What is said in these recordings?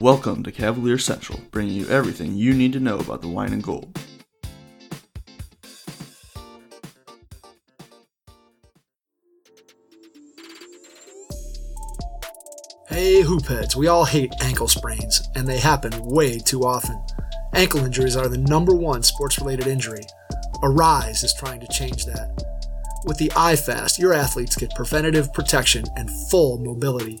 Welcome to Cavalier Central, bringing you everything you need to know about the wine and gold. Hey, hoopheads, we all hate ankle sprains, and they happen way too often. Ankle injuries are the number one sports related injury. Aryse is trying to change that. With the iFast, your athletes get preventative protection and full mobility.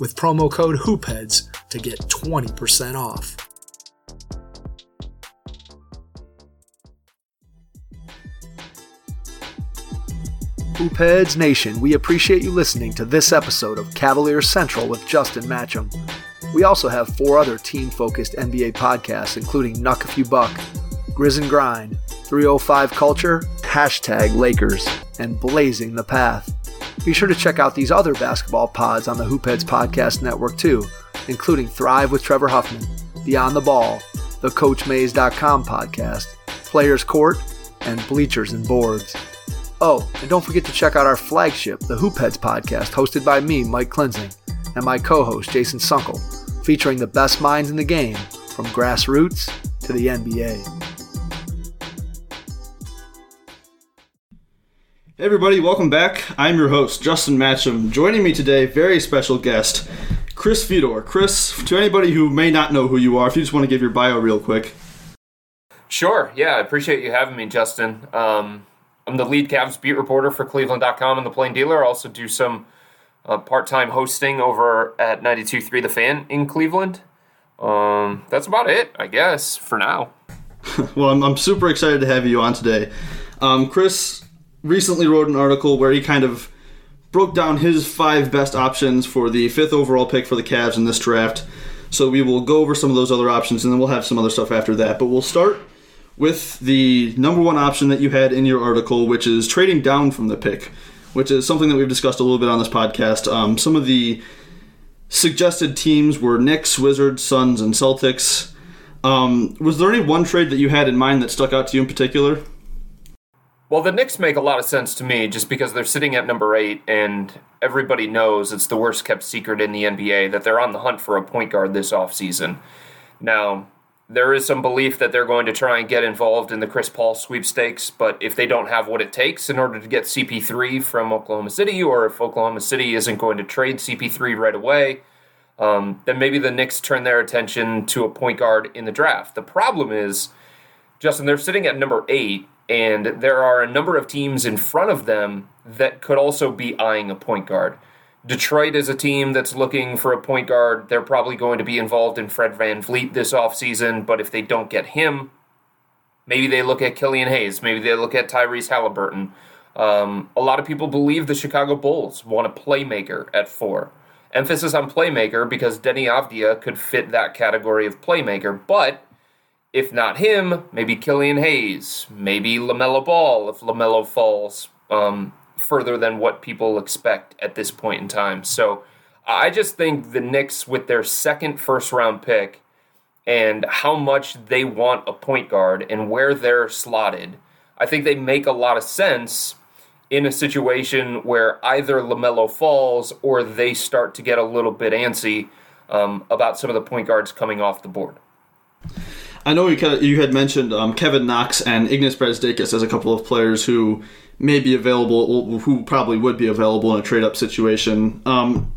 with promo code HOOPHEADS to get 20% off. Hoopheads Nation, we appreciate you listening to this episode of Cavalier Central with Justin Matcham. We also have four other team focused NBA podcasts, including Nuck If You Buck, Grizz and Grind, 305 Culture, Hashtag Lakers, and Blazing the Path. Be sure to check out these other basketball pods on the Hoopheads Podcast Network too, including Thrive with Trevor Huffman, Beyond the Ball, the CoachMaze.com podcast, Players Court, and Bleachers and Boards. Oh, and don't forget to check out our flagship, the Hoopheads podcast, hosted by me, Mike Klinzing, and my co-host, Jason Sunkel, featuring the best minds in the game, from grassroots to the NBA. Hey everybody, welcome back. I'm your host, Justin Matcham. Joining me today, very special guest, Chris Fedor. Chris, to anybody who may not know who you are, if you just want to give your bio real quick. Sure. Yeah, I appreciate you having me, Justin. Um, I'm the lead Cavs beat reporter for Cleveland.com and the Plain Dealer. I also do some uh, part-time hosting over at 92.3 The Fan in Cleveland. Um, that's about it, I guess, for now. well, I'm, I'm, super excited to have you on today. Um, Chris recently wrote an article where he kind of broke down his five best options for the fifth overall pick for the Cavs in this draft. So we will go over some of those other options, and then we'll have some other stuff after that. But we'll start with the number one option that you had in your article, which is trading down from the pick, which is something that we've discussed a little bit on this podcast. Um, some of the suggested teams were Knicks, Wizards, Suns, and Celtics. Um, was there any one trade that you had in mind that stuck out to you in particular? Well, the Knicks make a lot of sense to me just because they're sitting at number eight, and everybody knows it's the worst kept secret in the NBA that they're on the hunt for a point guard this offseason. Now, there is some belief that they're going to try and get involved in the Chris Paul sweepstakes, but if they don't have what it takes in order to get CP3 from Oklahoma City, or if Oklahoma City isn't going to trade CP3 right away, um, then maybe the Knicks turn their attention to a point guard in the draft. The problem is, Justin, they're sitting at number eight, and there are a number of teams in front of them that could also be eyeing a point guard. Detroit is a team that's looking for a point guard. They're probably going to be involved in Fred Van VanVleet this offseason, but if they don't get him, maybe they look at Killian Hayes. Maybe they look at Tyrese Halliburton. Um, a lot of people believe the Chicago Bulls want a playmaker at four. Emphasis on playmaker because Deni Avdija could fit that category of playmaker, but if not him, maybe Killian Hayes, maybe LaMelo Ball if LaMelo falls. Um, further than what people expect at this point in time. So I just think the Knicks, with their second first round pick and how much they want a point guard and where they're slotted, I think they make a lot of sense in a situation where either LaMelo falls or they start to get a little bit antsy um, about some of the point guards coming off the board. I know you had mentioned um, Kevin Knox and Ignas Brazdeikis as a couple of players who may be available, who probably would be available in a trade up situation. Um,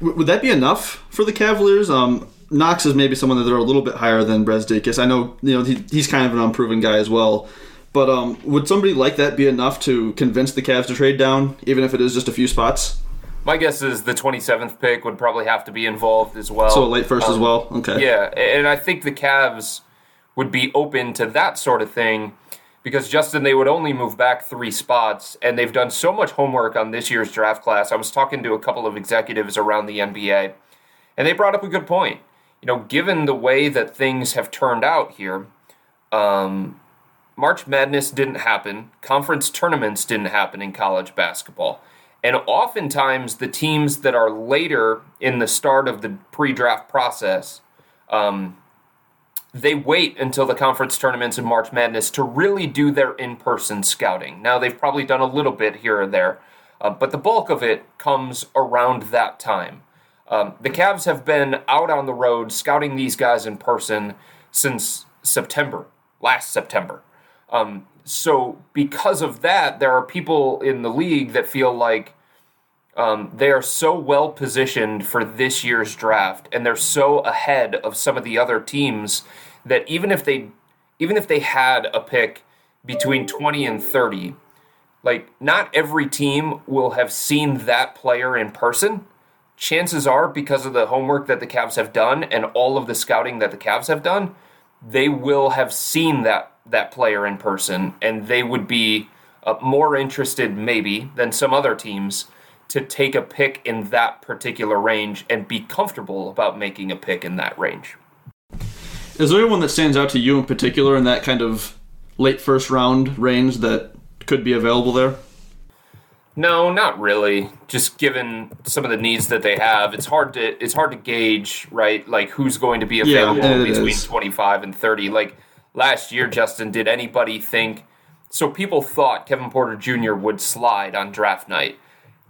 would that be enough for the Cavaliers? Um, Knox is maybe someone that they're a little bit higher than Brazdeikis. I know you know he, he's kind of an unproven guy as well. But um, would somebody like that be enough to convince the Cavs to trade down, even if it is just a few spots? My guess is the 27th pick would probably have to be involved as well. So late first um, as well. Okay. Yeah, and I think the Cavs would be open to that sort of thing because Justin, they would only move back three spots, and they've done so much homework on this year's draft class. I was talking to a couple of executives around the NBA, and they brought up a good point. you know, given the way that things have turned out here, um, March Madness didn't happen, conference tournaments didn't happen in college basketball. And oftentimes, the teams that are later in the start of the pre draft process, um, they wait until the conference tournaments in March Madness to really do their in person scouting. Now, they've probably done a little bit here or there, uh, but the bulk of it comes around that time. Um, the Cavs have been out on the road scouting these guys in person since September, last September. Um, so, because of that, there are people in the league that feel like um, they are so well positioned for this year's draft, and they're so ahead of some of the other teams that even if they, even if they had a pick between twenty and thirty, like not every team will have seen that player in person. Chances are, because of the homework that the Cavs have done and all of the scouting that the Cavs have done, they will have seen that that player in person, and they would be uh, more interested, maybe, than some other teams to take a pick in that particular range and be comfortable about making a pick in that range. Is there anyone that stands out to you in particular in that kind of late first round range that could be available there? No, not really. Just given some of the needs that they have, it's hard to it's hard to gauge, right? Like who's going to be available yeah, between is. 25 and 30. Like last year, Justin, did anybody think so people thought Kevin Porter Jr. would slide on draft night.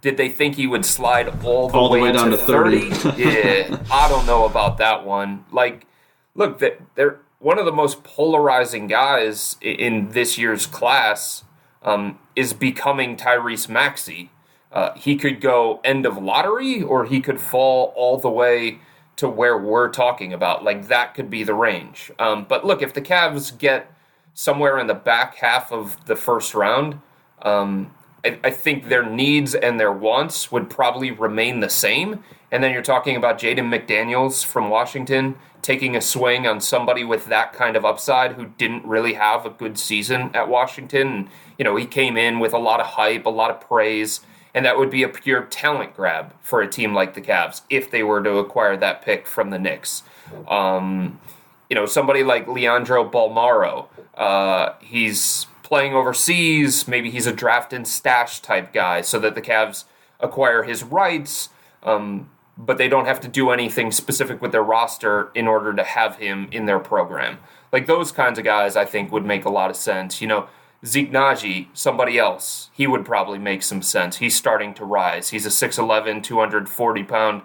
Did they think he would slide all the, all way, the way down to 30? 30? yeah, I don't know about that one. Like, look, they're one of the most polarizing guys in this year's class um, is becoming Tyrese Maxey. Uh, he could go end of lottery, or he could fall all the way to where we're talking about. Like that could be the range. Um, but look, if the Cavs get somewhere in the back half of the first round, um, I, I think their needs and their wants would probably remain the same. And then you're talking about Jaden McDaniels from Washington taking a swing on somebody with that kind of upside who didn't really have a good season at Washington. And, you know, he came in with a lot of hype, a lot of praise, and that would be a pure talent grab for a team like the Cavs if they were to acquire that pick from the Knicks. Um, you know, somebody like Leandro Bolmaro, uh, he's playing overseas. Maybe he's a draft and stash type guy so that the Cavs acquire his rights, um, but they don't have to do anything specific with their roster in order to have him in their program. Like those kinds of guys, I think would make a lot of sense. You know, Zeke Nnaji, somebody else, he would probably make some sense. He's starting to rise. He's a 6'11, 240 pound,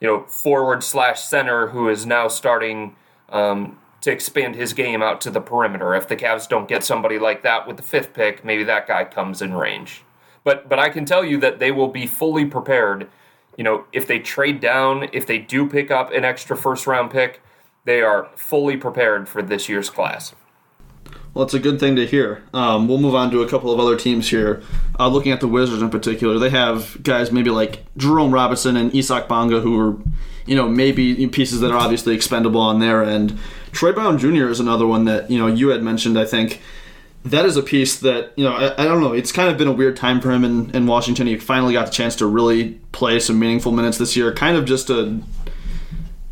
you know, forward slash center who is now starting um, to expand his game out to the perimeter. If the Cavs don't get somebody like that with the fifth pick, maybe that guy comes in range. But but I can tell you that they will be fully prepared. You know, if they trade down, if they do pick up an extra first round pick, they are fully prepared for this year's class. Well, it's a good thing to hear. Um, we'll move on to a couple of other teams here. Uh, looking at the Wizards in particular, they have guys maybe like Jerome Robinson and Isaac Bonga who are, you know, maybe pieces that are obviously expendable on their end. Troy Brown Jr. is another one that you know you had mentioned. I think that is a piece that you know I, I, don't know. It's kind of been a weird time for him in, in Washington. He finally got the chance to really play some meaningful minutes this year. Kind of just a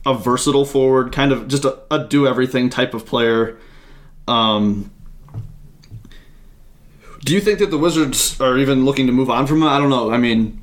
a versatile forward, kind of just a, a do everything type of player. Um, do you think that the Wizards are even looking to move on from him? I don't know. I mean,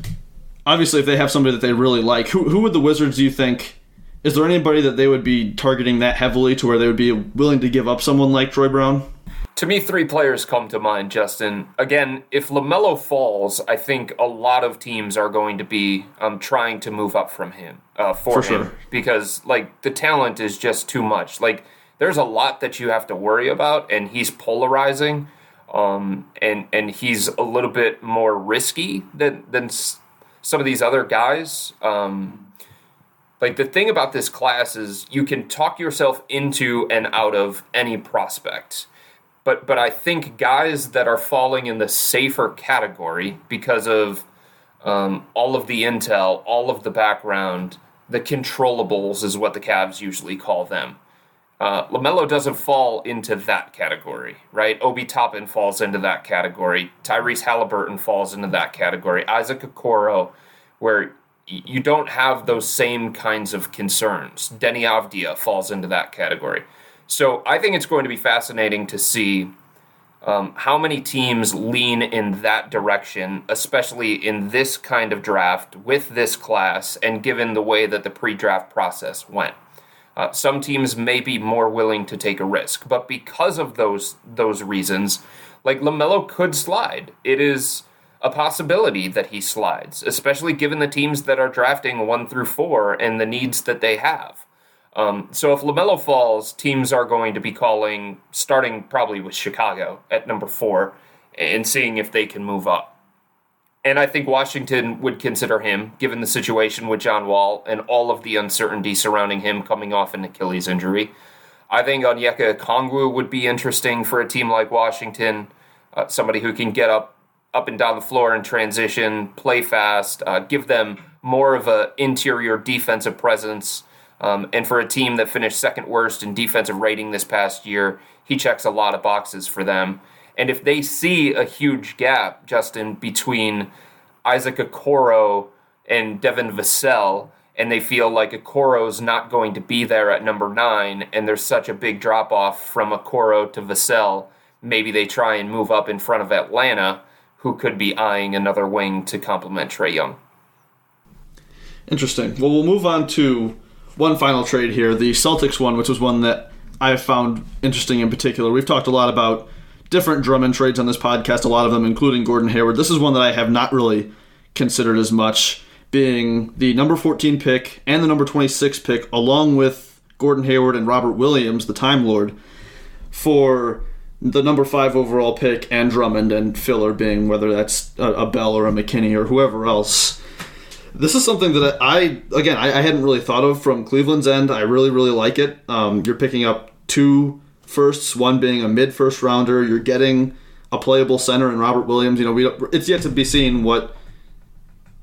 obviously, if they have somebody that they really like, who who would the Wizards do you think is there anybody that they would be targeting that heavily to where they would be willing to give up someone like Troy Brown? To me, three players come to mind, Justin. Again, if LaMelo falls, I think a lot of teams are going to be um, trying to move up from him uh, for, for him sure. because, like, the talent is just too much. Like, there's a lot that you have to worry about, and he's polarizing, um, and and he's a little bit more risky than than some of these other guys. Um, like the thing about this class is you can talk yourself into and out of any prospect. But but I think guys that are falling in the safer category because of um, all of the intel, all of the background, the controllables is what the Cavs usually call them. Uh, LaMelo doesn't fall into that category, right? Obi Toppin falls into that category. Tyrese Halliburton falls into that category. Isaac Okoro, where you don't have those same kinds of concerns. Deni Avdija falls into that category. So I think it's going to be fascinating to see um, how many teams lean in that direction, especially in this kind of draft with this class, and given the way that the pre draft process went. Uh, some teams may be more willing to take a risk, but because of those those reasons, like LaMelo could slide. It is a possibility that he slides, especially given the teams that are drafting one through four and the needs that they have. Um, so if LaMelo falls, teams are going to be calling, starting probably with Chicago at number four, and seeing if they can move up. And I think Washington would consider him, given the situation with John Wall and all of the uncertainty surrounding him coming off an Achilles injury. I think Onyeka Okongwu would be interesting for a team like Washington, uh, somebody who can get up up and down the floor in transition, play fast, uh, give them more of an interior defensive presence. Um, and for a team that finished second worst in defensive rating this past year, he checks a lot of boxes for them. And if they see a huge gap, Justin, between Isaac Okoro and Devin Vassell, and they feel like Okoro's not going to be there at number nine, and there's such a big drop off from Okoro to Vassell, maybe they try and move up in front of Atlanta who could be eyeing another wing to complement Trae Young. Interesting. Well, we'll move on to one final trade here, the Celtics one, which was one that I found interesting in particular. We've talked a lot about different Drummond trades on this podcast, a lot of them including Gordon Hayward. This is one that I have not really considered as much, being the number 14 pick and the number 26 pick, along with Gordon Hayward and Robert Williams, the Time Lord, for the number five overall pick and Drummond and filler being whether that's a, Bell or a McKinney or whoever else. This is something that I, again, I, hadn't really thought of from Cleveland's end. I really, really like it. Um, you're picking up two firsts, one being a mid first rounder. You're getting a playable center in Robert Williams. You know, we it's yet to be seen what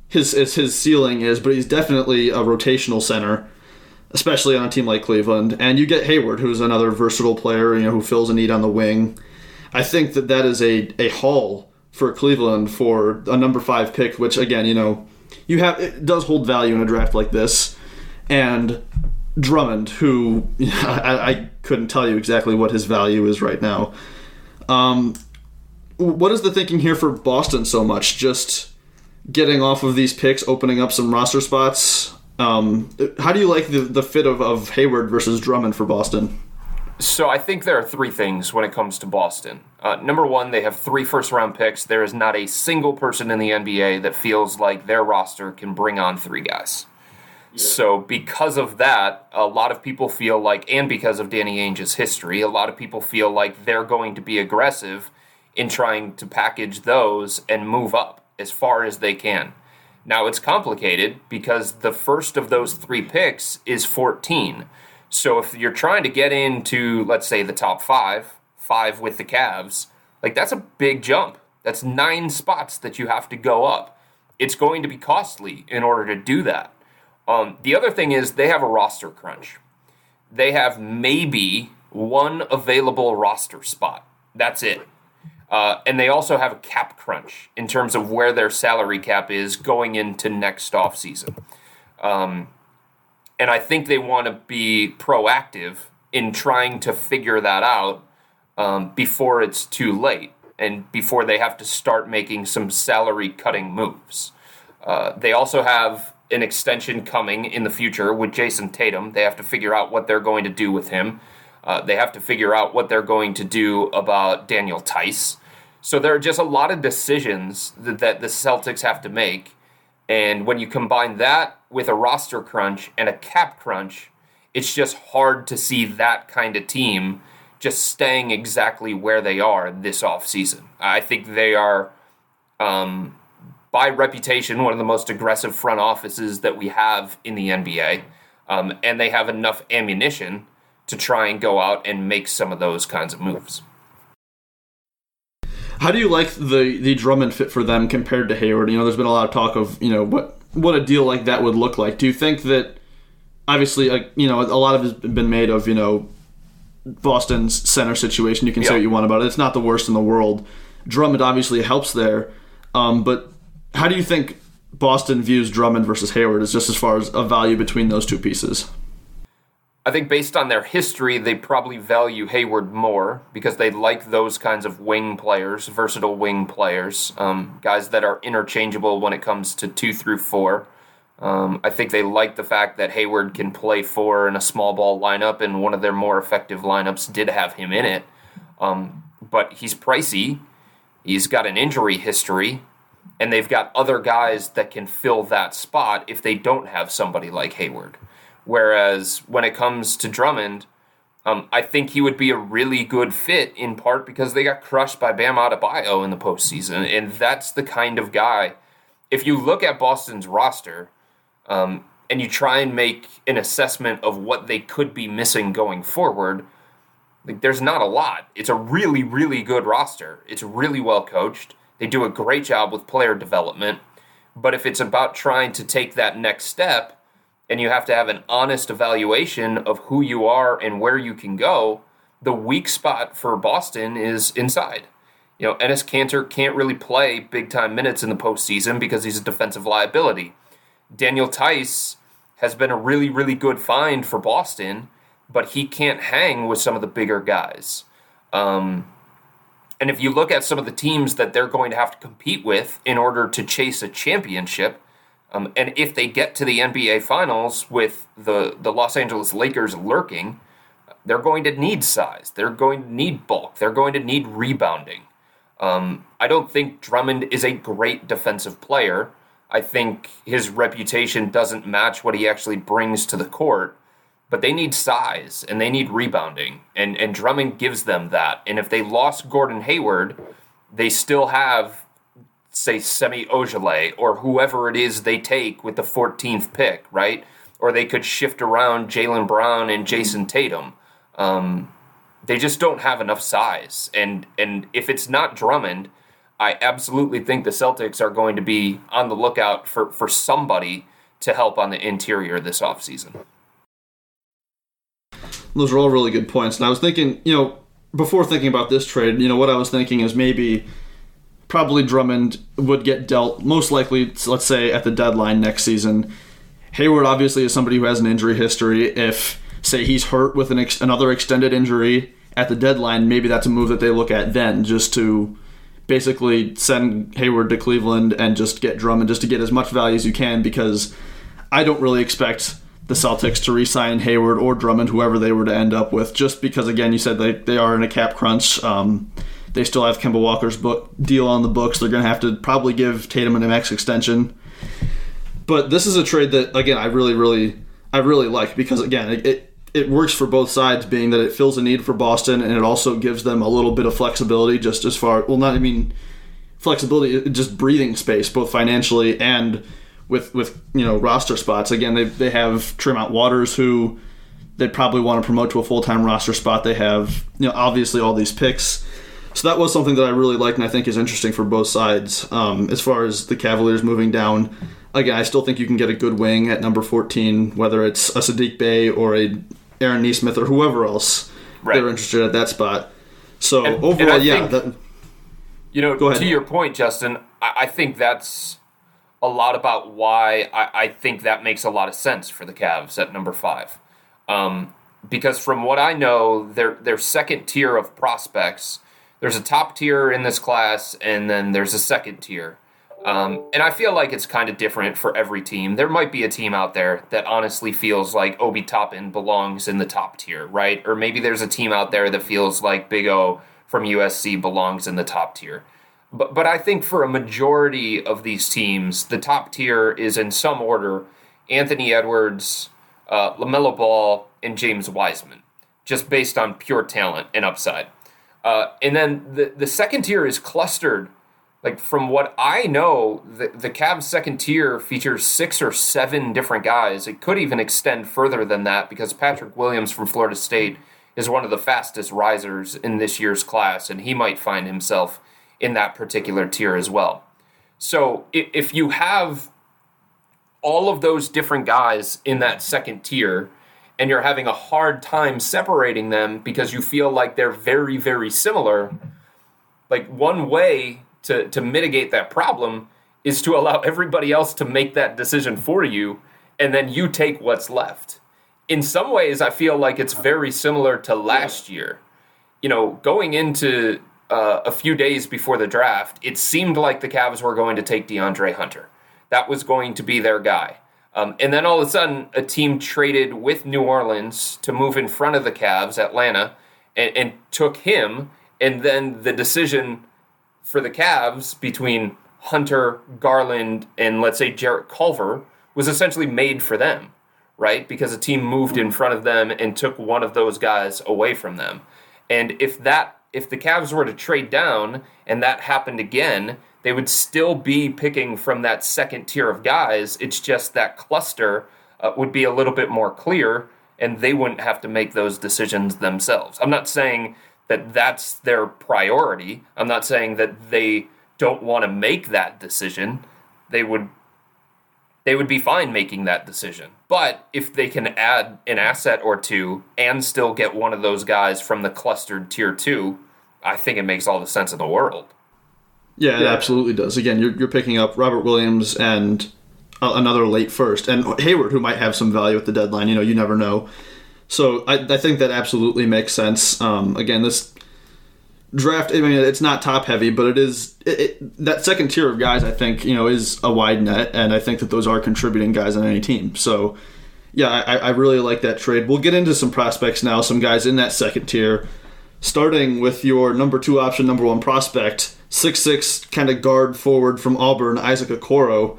his his ceiling is, but he's definitely a rotational center especially on a team like Cleveland. And you get Hayward, who's another versatile player, you know, who fills a need on the wing. I think that that is a, a haul for Cleveland for a number five pick, which again, you know, you have it does hold value in a draft like this. And Drummond, who I, I couldn't tell you exactly what his value is right now. Um, what is the thinking here for Boston so much? Just getting off of these picks, opening up some roster spots. Um, how do you like the, the fit of, of Hayward versus Drummond for Boston? So I think there are three things when it comes to Boston. Uh, number one, they have three first round picks. There is not a single person in the NBA that feels like their roster can bring on three guys. So because of that, a lot of people feel like, and because of Danny Ainge's history, a lot of people feel like they're going to be aggressive in trying to package those and move up as far as they can. Now it's complicated because the first of those three picks is 14. So if you're trying to get into, let's say, the top five, five with the Cavs, like that's a big jump. That's nine spots that you have to go up. It's going to be costly in order to do that. Um, the other thing is they have a roster crunch. They have maybe one available roster spot. That's it. Uh, and they also have a cap crunch in terms of where their salary cap is going into next offseason. Um, and I think they want to be proactive in trying to figure that out um, before it's too late and before they have to start making some salary cutting moves. Uh, they also have an extension coming in the future with Jayson Tatum. They have to figure out what they're going to do with him. Uh, they have to figure out what they're going to do about Daniel Theis. So there are just a lot of decisions that, that the Celtics have to make. And when you combine that with a roster crunch and a cap crunch, it's just hard to see that kind of team just staying exactly where they are this offseason. I think they are, um, by reputation, one of the most aggressive front offices that we have in the NBA. Um, and they have enough ammunition to try and go out and make some of those kinds of moves. How do you like the the Drummond fit for them compared to Hayward? You know, there's been a lot of talk of you know what what a deal like that would look like. Do you think that obviously, like you know, a lot of it's been made of you know Boston's center situation. You can say what you want about it. It's not the worst in the world. Drummond obviously helps there, um, but how do you think Boston views Drummond versus Hayward is just as far as a value between those two pieces. I think based on their history, they probably value Hayward more because they like those kinds of wing players, versatile wing players, um, guys that are interchangeable when it comes to two through four. Um, I think they like the fact that Hayward can play four in a small ball lineup, and one of their more effective lineups did have him in it. Um, but he's pricey. He's got an injury history, and they've got other guys that can fill that spot if they don't have somebody like Hayward. Whereas when it comes to Drummond, um, I think he would be a really good fit in part because they got crushed by Bam Adebayo in the postseason, and that's the kind of guy. If you look at Boston's roster, um, and you try and make an assessment of what they could be missing going forward, like there's not a lot. It's a really, really good roster. It's really well coached. They do a great job with player development. But if it's about trying to take that next step, and you have to have an honest evaluation of who you are and where you can go, the weak spot for Boston is inside. You know, Enes Kanter can't really play big time minutes in the postseason because he's a defensive liability. Daniel Theis has been a really, really good find for Boston, but he can't hang with some of the bigger guys. Um, and if you look at some of the teams that they're going to have to compete with in order to chase a championship, um, and if they get to the NBA Finals with the, the Los Angeles Lakers lurking, they're going to need size. They're going to need bulk. They're going to need rebounding. Um, I don't think Drummond is a great defensive player. I think his reputation doesn't match what he actually brings to the court. But they need size and they need rebounding, and and Drummond gives them that. And if they lost Gordon Hayward, they still have say Semi Ojeleye or whoever it is they take with the 14th pick, right? Or they could shift around Jaylen Brown and Jayson Tatum. Um, they just don't have enough size, and and if it's not Drummond, I absolutely think the Celtics are going to be on the lookout for for somebody to help on the interior this offseason. Those are all really good points, and I was thinking, you know, before thinking about this trade, you know, what I was thinking is maybe probably Drummond would get dealt most likely, let's say, at the deadline next season. Hayward obviously is somebody who has an injury history. If, say, he's hurt with an ex- another extended injury at the deadline, maybe that's a move that they look at then just to basically send Hayward to Cleveland and just get Drummond just to get as much value as you can because I don't really expect the Celtics to re-sign Hayward or Drummond, whoever they were to end up with, just because again you said they, they are in a cap crunch. Um, they still have Kemba Walker's book deal on the books. They're going to have to probably give Tatum an max extension. But this is a trade that again I really really I really like because again it, it it works for both sides, being that it fills a need for Boston and it also gives them a little bit of flexibility, just as far well not I mean flexibility, just breathing space, both financially and with with you know roster spots. Again, they they have Tremont Waters who they probably want to promote to a full time roster spot. They have you know obviously all these picks. So that was something that I really liked and I think is interesting for both sides. Um, as far as the Cavaliers moving down, again, I still think you can get a good wing at number 14, whether it's a Saddiq Bey or a Aaron Nesmith or whoever else right. they're interested at that spot. So and, overall, and yeah. Think, that, you know, to your point, Justin, I, I, think that's a lot about why I, I, think that makes a lot of sense for the Cavs at number five. Um, because from what I know, their their second tier of prospects there's a top tier in this class, and then there's a second tier. Um, and I feel like it's kind of different for every team. There might be a team out there that honestly feels like Obi Toppin belongs in the top tier, right? Or maybe there's a team out there that feels like Big O from USC belongs in the top tier. But, but I think for a majority of these teams, the top tier is in some order Anthony Edwards, uh, LaMelo Ball, and James Wiseman, just based on pure talent and upside. Uh, and then the, the second tier is clustered. Like from what I know, the, the Cavs second tier features six or seven different guys. It could even extend further than that because Patrick Williams from Florida State is one of the fastest risers in this year's class, and he might find himself in that particular tier as well. So if you have all of those different guys in that second tier, and you're having a hard time separating them because you feel like they're very, very similar, like one way to, to mitigate that problem is to allow everybody else to make that decision for you, and then you take what's left. In some ways, I feel like it's very similar to last year. You know, going into uh, a few days before the draft, it seemed like the Cavs were going to take DeAndre Hunter. That was going to be their guy. Um, and then all of a sudden, a team traded with New Orleans to move in front of the Cavs, Atlanta, and, and took him. And then the decision for the Cavs between Hunter, Garland, and let's say Jarrett Culver was essentially made for them, right? Because a team moved in front of them and took one of those guys away from them. And if that if the Cavs were to trade down and that happened again, they would still be picking from that second tier of guys. It's just that cluster uh, would be a little bit more clear and they wouldn't have to make those decisions themselves. I'm not saying that that's their priority. I'm not saying that they don't want to make that decision. They would they would be fine making that decision. But if they can add an asset or two and still get one of those guys from the clustered tier 2, I think it makes all the sense in the world. Yeah, it yeah. absolutely does. Again, you're, you're picking up Robert Williams and another late first, and Hayward, who might have some value at the deadline. You know, you never know. So I, I think that absolutely makes sense. Um, again, this draft. I mean, it's not top heavy, but it is it, it, that second tier of guys. I think you know is a wide net, and I think that those are contributing guys on any team. So yeah, I, I really like that trade. We'll get into some prospects now. Some guys in that second tier, starting with your number two option, number one prospect, six six kind of guard forward from Auburn, Isaac Okoro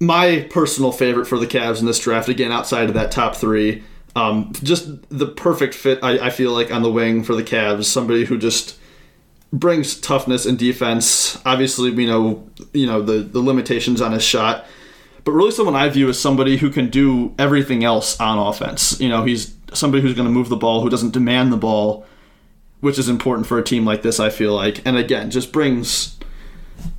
my personal favorite for the Cavs in this draft, again, outside of that top three. Um, just the perfect fit, I, I, feel like, on the wing for the Cavs. Somebody who just brings toughness and defense. Obviously, we know you know the the limitations on his shot, but really someone I view as somebody who can do everything else on offense. You know, he's somebody who's going to move the ball, who doesn't demand the ball, which is important for a team like this. I feel like, and again, just brings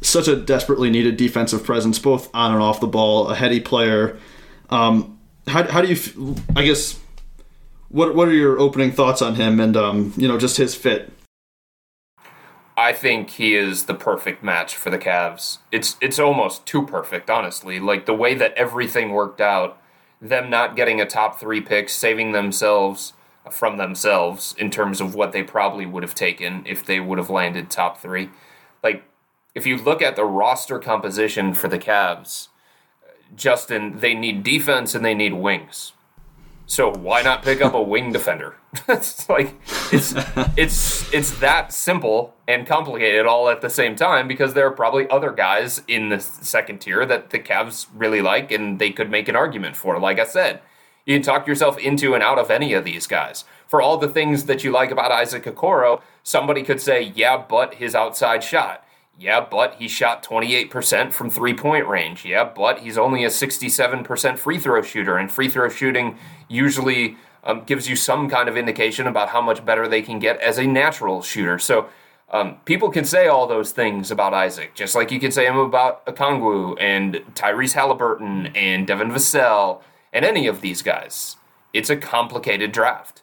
such a desperately needed defensive presence, both on and off the ball. A heady player. Um, how, how do you? I guess. What What are your opening thoughts on him and um, you know just his fit? I think he is the perfect match for the Cavs. It's it's almost too perfect, honestly. Like the way that everything worked out, them not getting a top three pick, saving themselves from themselves in terms of what they probably would have taken if they would have landed top three. Like if you look at the roster composition for the Cavs, Justin, they need defense and they need wings. So why not pick up a wing defender? it's like it's it's it's that simple and complicated all at the same time because there are probably other guys in the second tier that the Cavs really like and they could make an argument for. Like I said, you can talk yourself into and out of any of these guys. For all the things that you like about Isaac Okoro, somebody could say, "Yeah, but his outside shot." Yeah, but he shot 28% from three point range. Yeah, but he's only a 67% free throw shooter, and free throw shooting usually um, gives you some kind of indication about how much better they can get as a natural shooter. So um, people can say all those things about Isaac, just like you can say them about Okongwu and Tyrese Halliburton and Devin Vassell and any of these guys. It's a complicated draft,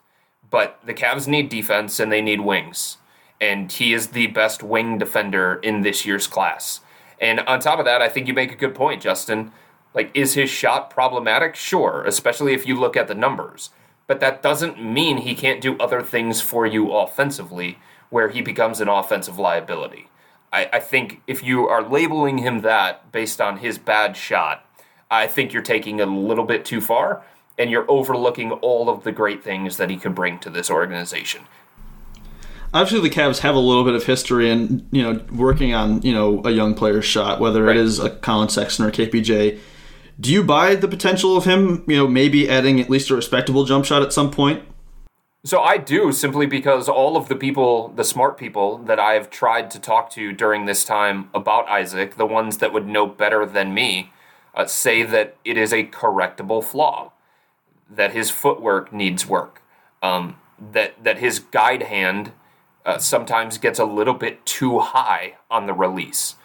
but the Cavs need defense and they need wings and he is the best wing defender in this year's class. And on top of that, I think you make a good point, Justin. Like, is his shot problematic? Sure, especially if you look at the numbers. But that doesn't mean he can't do other things for you offensively where he becomes an offensive liability. I, I think if you are labeling him that based on his bad shot, I think you're taking it a little bit too far and you're overlooking all of the great things that he could bring to this organization obviously the Cavs have a little bit of history in you know working on you know a young player's shot, whether right. it is a Collin Sexton or KPJ. Do you buy the potential of him? You know, maybe adding at least a respectable jump shot at some point. So I do simply because all of the people, the smart people that I've tried to talk to during this time about Isaac, the ones that would know better than me, uh, say that it is a correctable flaw, that his footwork needs work, um, that that his guide hand uh, sometimes gets a little bit too high on the release.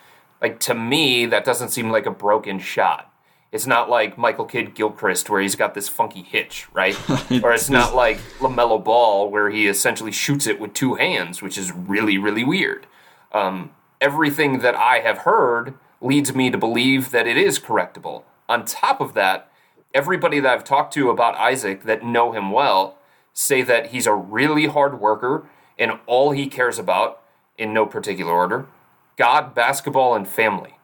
Like to me, that doesn't seem like a broken shot. It's not like Michael Kidd Gilchrist where he's got this funky hitch, right? or it's not like LaMelo Ball where he essentially shoots it with two hands, which is really, really weird. Um, everything that I have heard leads me to believe that it is correctable. On top of that, everybody that I've talked to about Isaac that know him well say that he's a really hard worker and all he cares about, in no particular order, God, basketball, and family.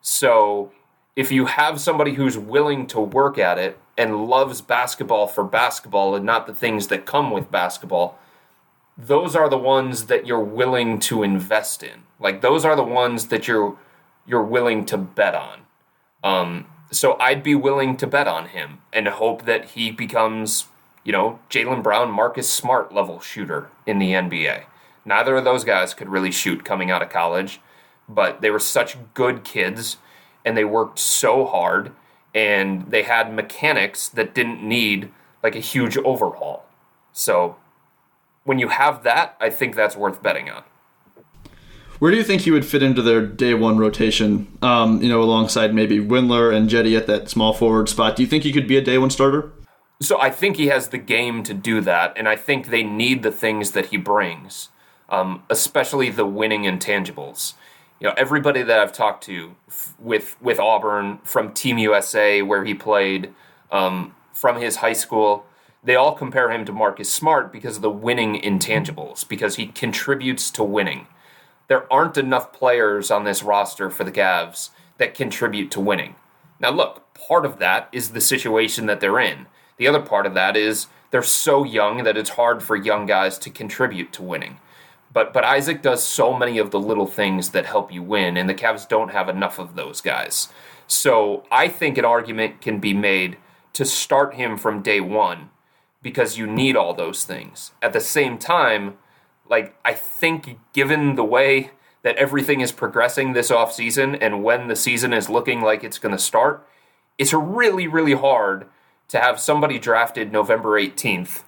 So if you have somebody who's willing to work at it and loves basketball for basketball and not the things that come with basketball, those are the ones that you're willing to invest in. Like those are the ones that you're you're willing to bet on. Um, so I'd be willing to bet on him and hope that he becomes, you know, Jaylen Brown, Marcus Smart level shooter in the NBA. Neither of those guys could really shoot coming out of college, but they were such good kids and they worked so hard and they had mechanics that didn't need like a huge overhaul. So when you have that, I think that's worth betting on. Where do you think he would fit into their day one rotation? Um, you know, alongside maybe Windler and Jetty at that small forward spot. Do you think he could be a day one starter? So I think he has the game to do that, and I think they need the things that he brings, um, especially the winning intangibles. You know, everybody that I've talked to f- with with Auburn from Team USA, where he played, um, from his high school, they all compare him to Marcus Smart because of the winning intangibles, because he contributes to winning there aren't enough players on this roster for the Cavs that contribute to winning. Now, look, part of that is the situation that they're in. The other part of that is they're so young that it's hard for young guys to contribute to winning. But but Isaac does so many of the little things that help you win, and the Cavs don't have enough of those guys. So I think an argument can be made to start him from day one because you need all those things. At the same time, like I think given the way that everything is progressing this offseason and when the season is looking like it's going to start, it's really really hard to have somebody drafted November 18th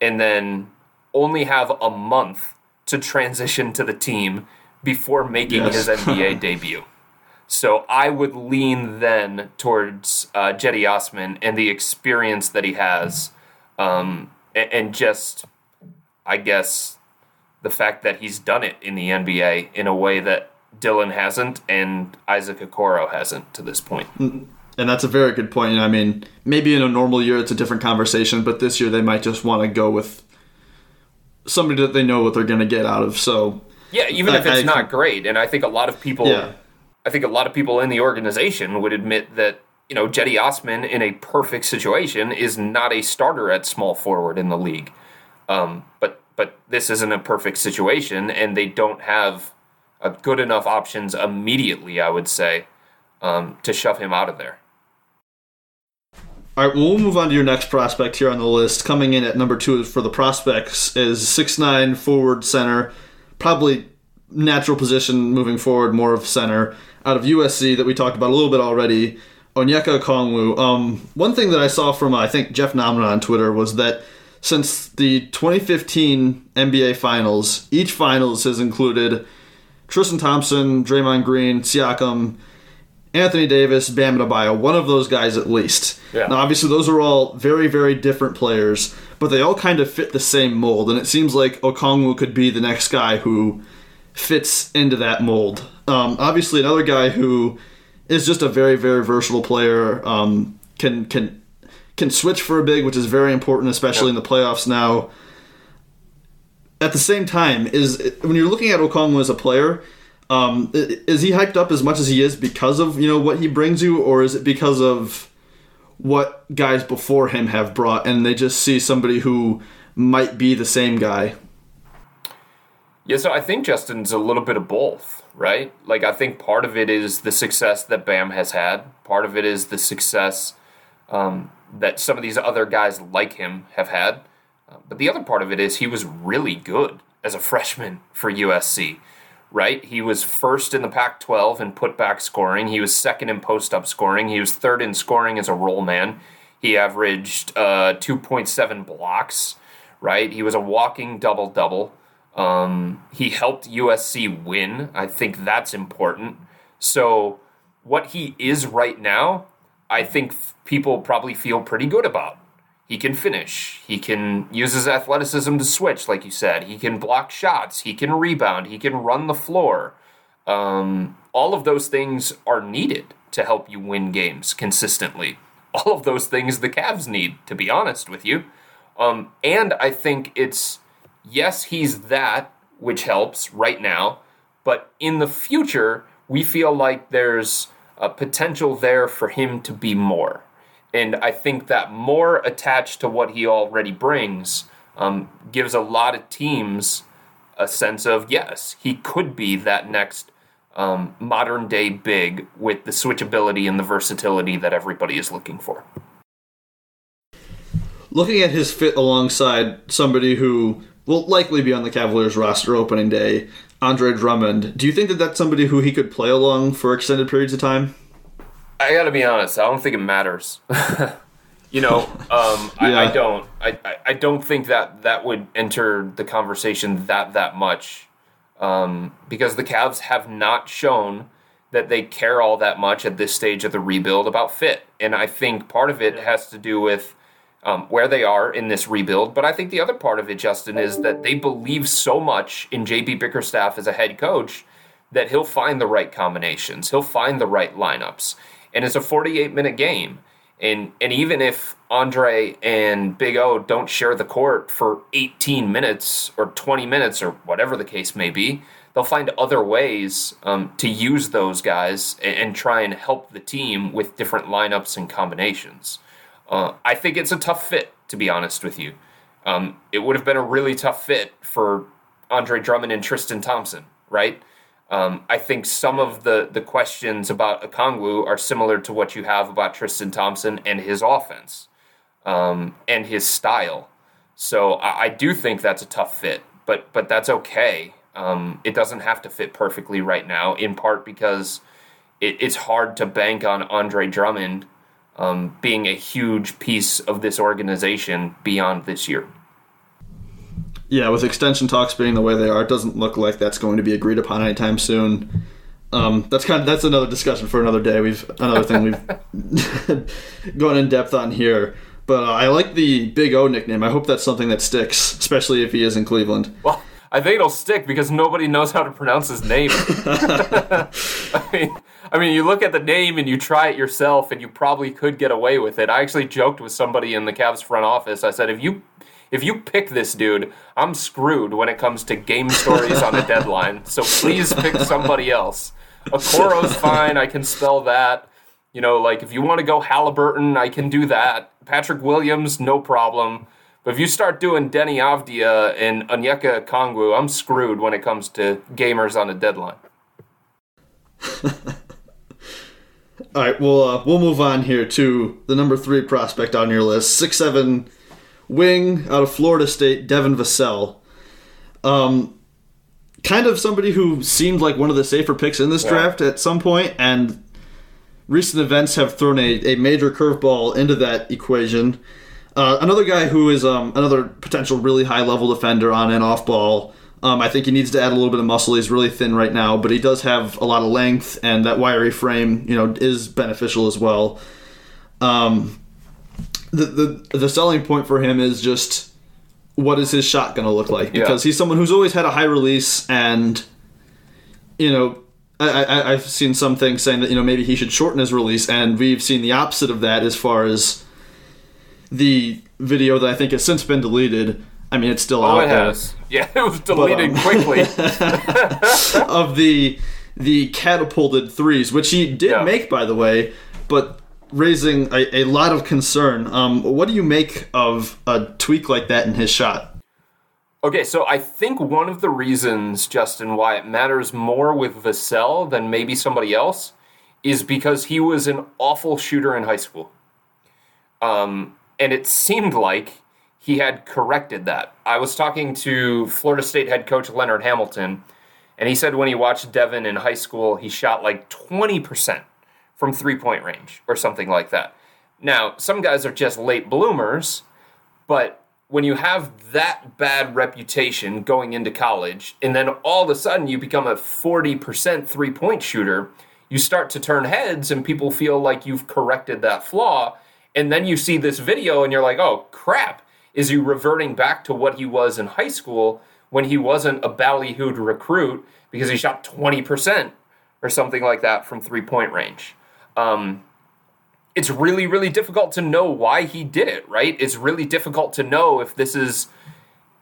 and then only have a month to transition to the team before making yes. his NBA debut. So I would lean then towards uh, Cedi Osman and the experience that he has, um, and, and just, I guess, the fact that he's done it in the NBA in a way that Dylan hasn't and Isaac Okoro hasn't to this point. Mm, and that's a very good point. I mean, maybe in a normal year it's a different conversation, but this year they might just want to go with somebody that they know what they're going to get out of. So yeah, even I, if it's I, not great, and I think a lot of people, yeah. I think a lot of people in the organization would admit that you know Cedi Osman in a perfect situation is not a starter at small forward in the league. Um, but but this isn't a perfect situation, and they don't have a good enough options immediately. I would say um, to shove him out of there. All right, well, we'll move on to your next prospect here on the list. Coming in at number two for the prospects is six nine forward center, probably natural position moving forward, more of center out of USC that we talked about a little bit already. Onyeka Okongwu. Um, one thing that I saw from I think Jeff Namna on Twitter was that since the 2015 NBA Finals, each finals has included Tristan Thompson, Draymond Green, Siakam, Anthony Davis, Bam Adebayo, one of those guys at least. Yeah. Now, obviously, those are all very, very different players, but they all kind of fit the same mold, and it seems like Okongwu could be the next guy who fits into that mold. Um, obviously, another guy who is just a very, very versatile player, um, can can can switch for a big, which is very important, especially yep. in the playoffs now. At the same time, is when you're looking at Okongwu as a player, um, is he hyped up as much as he is because of you know what he brings you, or is it because of what guys before him have brought, and they just see somebody who might be the same guy? Yeah, so I think Justin's a little bit of both, right? Like I think part of it is the success that Bam has had. Part of it is the success um, that some of these other guys like him have had. Uh, but the other part of it is he was really good as a freshman for USC, right? He was first in the Pac 12 in putback scoring, he was second in post up scoring, he was third in scoring as a roll man. He averaged uh, 2.7 blocks, right? He was a walking double double. Um, he helped USC win. I think that's important. So, what he is right now I think people probably feel pretty good about. He can finish. He can use his athleticism to switch, like you said. He can block shots. He can rebound. He can run the floor. Um, all of those things are needed to help you win games consistently. All of those things the Cavs need, to be honest with you. Um, and I think it's yes, he's that, which helps right now, but in the future, we feel like there's a potential there for him to be more. And I think that more attached to what he already brings um, gives a lot of teams a sense of yes, he could be that next um, modern day big with the switchability and the versatility that everybody is looking for. Looking at his fit alongside somebody who will likely be on the Cavaliers roster opening day, Andre Drummond, do you think that that's somebody who he could play along for extended periods of time? I got to be honest. I don't think it matters. you know, um, I. I, don't. I, I don't think that that would enter the conversation that that much um, because the Cavs have not shown that they care all that much at this stage of the rebuild about fit. And I think part of it has to do with um, where they are in this rebuild. But I think the other part of it, Justin, is that they believe so much in JB Bickerstaff as a head coach that he'll find the right combinations, he'll find the right lineups. And it's a 48 minute game. And, and even if Andre and Big O don't share the court for 18 minutes or 20 minutes or whatever the case may be, they'll find other ways um, to use those guys and, and, try and help the team with different lineups and combinations. Uh, I think it's a tough fit, to be honest with you. Um, it would have been a really tough fit for Andre Drummond and Tristan Thompson, right? Um, I think some of the, the questions about Okongwu are similar to what you have about Tristan Thompson and his offense um, and his style. So I, I, do think that's a tough fit, but but that's okay. Um, it doesn't have to fit perfectly right now, in part because it, it's hard to bank on Andre Drummond um, being a huge piece of this organization beyond this year. Yeah, with extension talks being the way they are, it doesn't look like that's going to be agreed upon anytime soon. Um, that's kind of that's another discussion for another day. We've another thing we've gone in depth on here. But uh, I like the Big O nickname. I hope that's something that sticks, especially if he is in Cleveland. Well, I think it'll stick because nobody knows how to pronounce his name. I mean, I mean, you look at the name and you try it yourself, and you probably could get away with it. I actually joked with somebody in the Cavs front office. I said, if you if you pick this dude, I'm screwed when it comes to game stories on a deadline. So please pick somebody else. Okoro's fine. I can spell that. You know, like if you want to go Haliburton, I can do that. Patrick Williams, no problem. But if you start doing Deni Avdija and Onyeka Okongwu, I'm screwed when it comes to gamers on a deadline. All right, well, uh, we'll move on here to the number three prospect on your list, six seven wing out of Florida State, Devin Vassell. Um, kind of somebody who seemed like one of the safer picks in this yeah. draft at some point, and recent events have thrown a, a major curveball into that equation. Uh, another guy who is um, another potential really high level defender on and off ball. Um, I think he needs to add a little bit of muscle. He's really thin right now, but he does have a lot of length, and that wiry frame, you know, is beneficial as well. Um, the, the the selling point for him is just what is his shot going to look like because yeah. he's someone who's always had a high release and you know I, I, I've seen some things saying that you know maybe he should shorten his release and we've seen the opposite of that as far as the video that I think has since been deleted. I mean, it's still oh, out it there. has. Yeah, it was deleted but, um, quickly. of the the catapulted threes, which he did yeah. make, by the way, but raising a, a lot of concern. Um, what do you make of a tweak like that in his shot? Okay, so I think one of the reasons, Justin, why it matters more with Vassell than maybe somebody else is because he was an awful shooter in high school. Um, and it seemed like he had corrected that. I was talking to Florida State head coach Leonard Hamilton, and he said when he watched Devin in high school, he shot like 20% from three point range or something like that. Now, some guys are just late bloomers, but when you have that bad reputation going into college, and then all of a sudden you become a 40% three point shooter, you start to turn heads and people feel like you've corrected that flaw. And then you see this video and you're like, oh crap, is he reverting back to what he was in high school when he wasn't a ballyhooed recruit because he shot 20% or something like that from three point range. Um, it's really, really difficult to know why he did it, right? It's really difficult to know if this is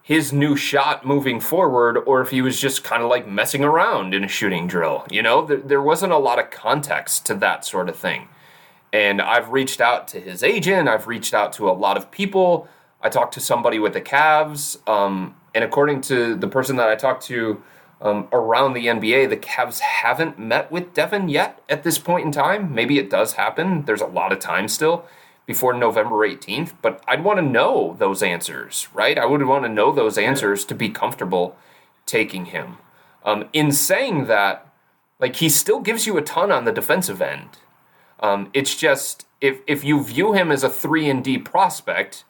his new shot moving forward or if he was just kind of like messing around in a shooting drill. You know, there, there wasn't a lot of context to that sort of thing. And I've reached out to his agent, I've reached out to a lot of people. I talked to somebody with the Cavs, um, and according to the person that I talked to um, around the NBA, the Cavs haven't met with Devin yet at this point in time. Maybe it does happen. There's a lot of time still before November 18th, but I'd want to know those answers, right? I would want to know those answers to be comfortable taking him. Um, in saying that, like he still gives you a ton on the defensive end. Um, it's just if if you view him as a three and D prospect,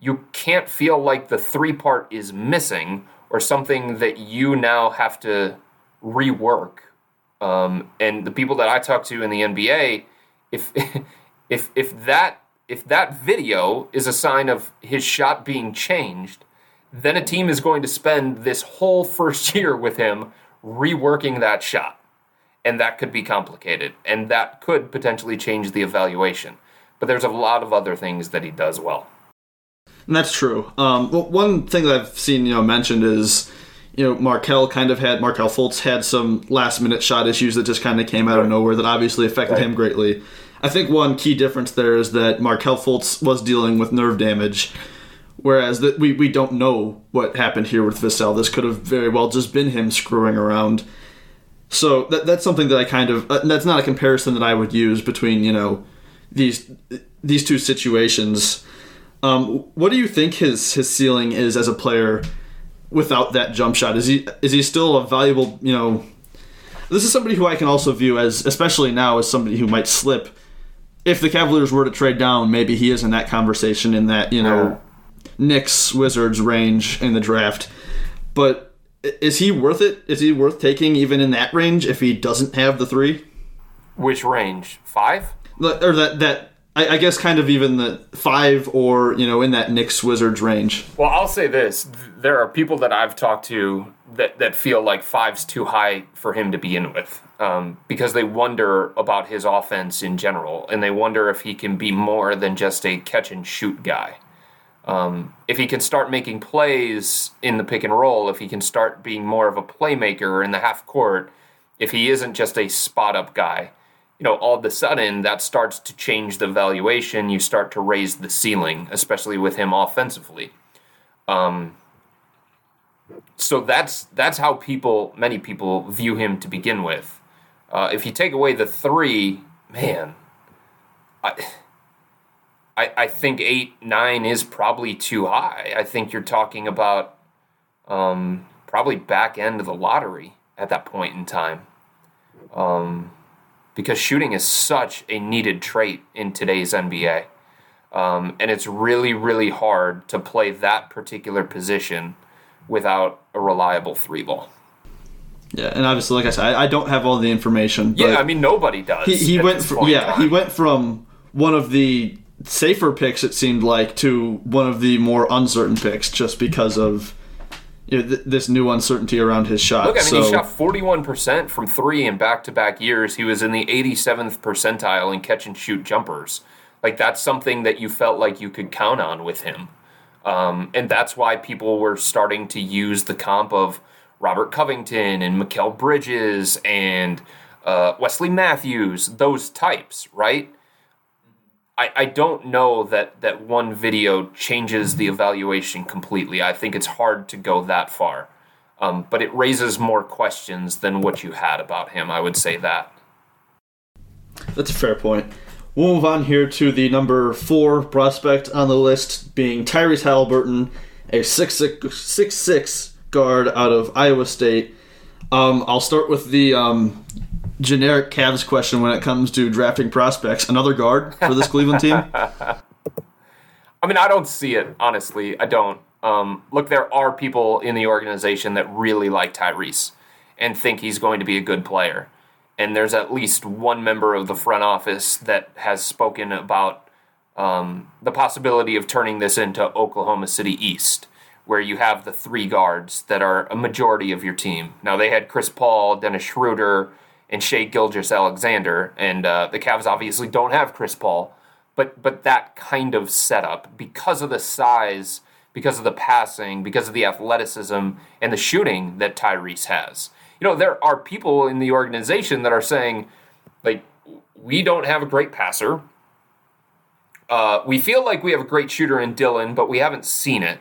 you can't feel like the three part is missing or something that you now have to rework. Um, and the people that I talk to in the NBA, if if if that if that video is a sign of his shot being changed, then a team is going to spend this whole first year with him reworking that shot. And that could be complicated. And that could potentially change the evaluation. But there's a lot of other things that he does well. And that's true. Um, well, one thing that I've seen, you know, mentioned is, you know, Markelle kind of had Markelle Fultz had some last minute shot issues that just kind of came out of nowhere that obviously affected right. him greatly. I think one key difference there is that Markelle Fultz was dealing with nerve damage, whereas that we, we don't know what happened here with Vassell. This could have very well just been him screwing around. So that, that's something that I kind of uh, that's not a comparison that I would use between you know these these two situations. Um, what do you think his his ceiling is as a player without that jump shot? Is he is he still a valuable you know? This is somebody who I can also view as, especially now, as somebody who might slip. If the Cavaliers were to trade down, maybe he is in that conversation in that you know Knicks Wizards range in the draft. But is he worth it? Is he worth taking even in that range if he doesn't have the three? Which range? Five? Or that that I, I, guess kind of even the five or you know in that Knicks Wizards range. Well, I'll say this: there are people that I've talked to that that feel like five's too high for him to begin with, um, because they wonder about his offense in general, and they wonder if he can be more than just a catch and shoot guy. Um, if he can start making plays in the pick and roll, if he can start being more of a playmaker in the half court, if he isn't just a spot up guy you know, all of a sudden that starts to change the valuation. You start to raise the ceiling, especially with him offensively. Um, so that's that's how people, many people, view him to begin with. Uh, if you take away the three, man, I, I, I think eight nine is probably too high. I think you're talking about um, probably back end of the lottery at that point in time. Um, because shooting is such a needed trait in today's NBA. Um, and it's really, really hard to play that particular position without a reliable three ball. Yeah, and obviously, like I said, I, I don't have all the information. yeah, I mean nobody does. He, he went from yeah, he went from one of the safer picks it seemed like to one of the more uncertain picks just because of you know, th- this new uncertainty around his shot. Look, I mean, so, he shot 41% from three in back to back years. He was in the 87th percentile in catch and shoot jumpers. Like, that's something that you felt like you could count on with him. Um, and that's why people were starting to use the comp of Robert Covington and Mikal Bridges and uh, Wesley Matthews, those types, right? I, I don't know that, that one video changes the evaluation completely. I think it's hard to go that far. Um, but it raises more questions than what you had about him. I would say that. That's a fair point. We'll move on here to the number four prospect on the list, being Tyrese Haliburton, a six six, six, six guard out of Iowa State. Um, I'll start with the um, generic Cavs question when it comes to drafting prospects. Another guard for this Cleveland team? I mean, I don't see it, honestly. I don't. Um, look, there are people in the organization that really like Tyrese and think he's going to be a good player. And there's at least one member of the front office that has spoken about um, the possibility of turning this into Oklahoma City East, where you have the three guards that are a majority of your team. Now, they had Chris Paul, Dennis Schroeder, and Shai Gilgeous-Alexander, and uh, the Cavs obviously don't have Chris Paul, but but that kind of setup because of the size, because of the passing, because of the athleticism and the shooting that Tyrese has. You know, there are people in the organization that are saying, like, we don't have a great passer. Uh, we feel like we have a great shooter in Dylan, but we haven't seen it.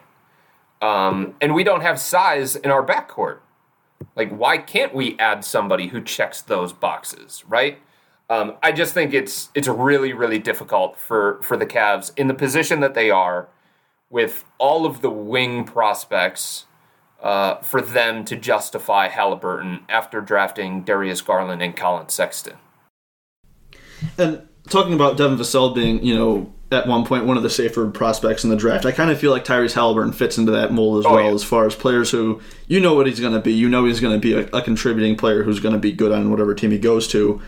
Um, and we don't have size in our backcourt. Like, why can't we add somebody who checks those boxes, right? Um, I just think it's it's really really difficult for for the Cavs in the position that they are, with all of the wing prospects, uh, for them to justify Haliburton after drafting Darius Garland and Collin Sexton. And talking about Devin Vassell being, you know, at one point one of the safer prospects in the draft. I kind of feel like Tyrese Haliburton fits into that mold as oh, well, yeah. as far as players who you know what he's going to be. You know he's going to be a, a, contributing player who's going to be good on whatever team he goes to.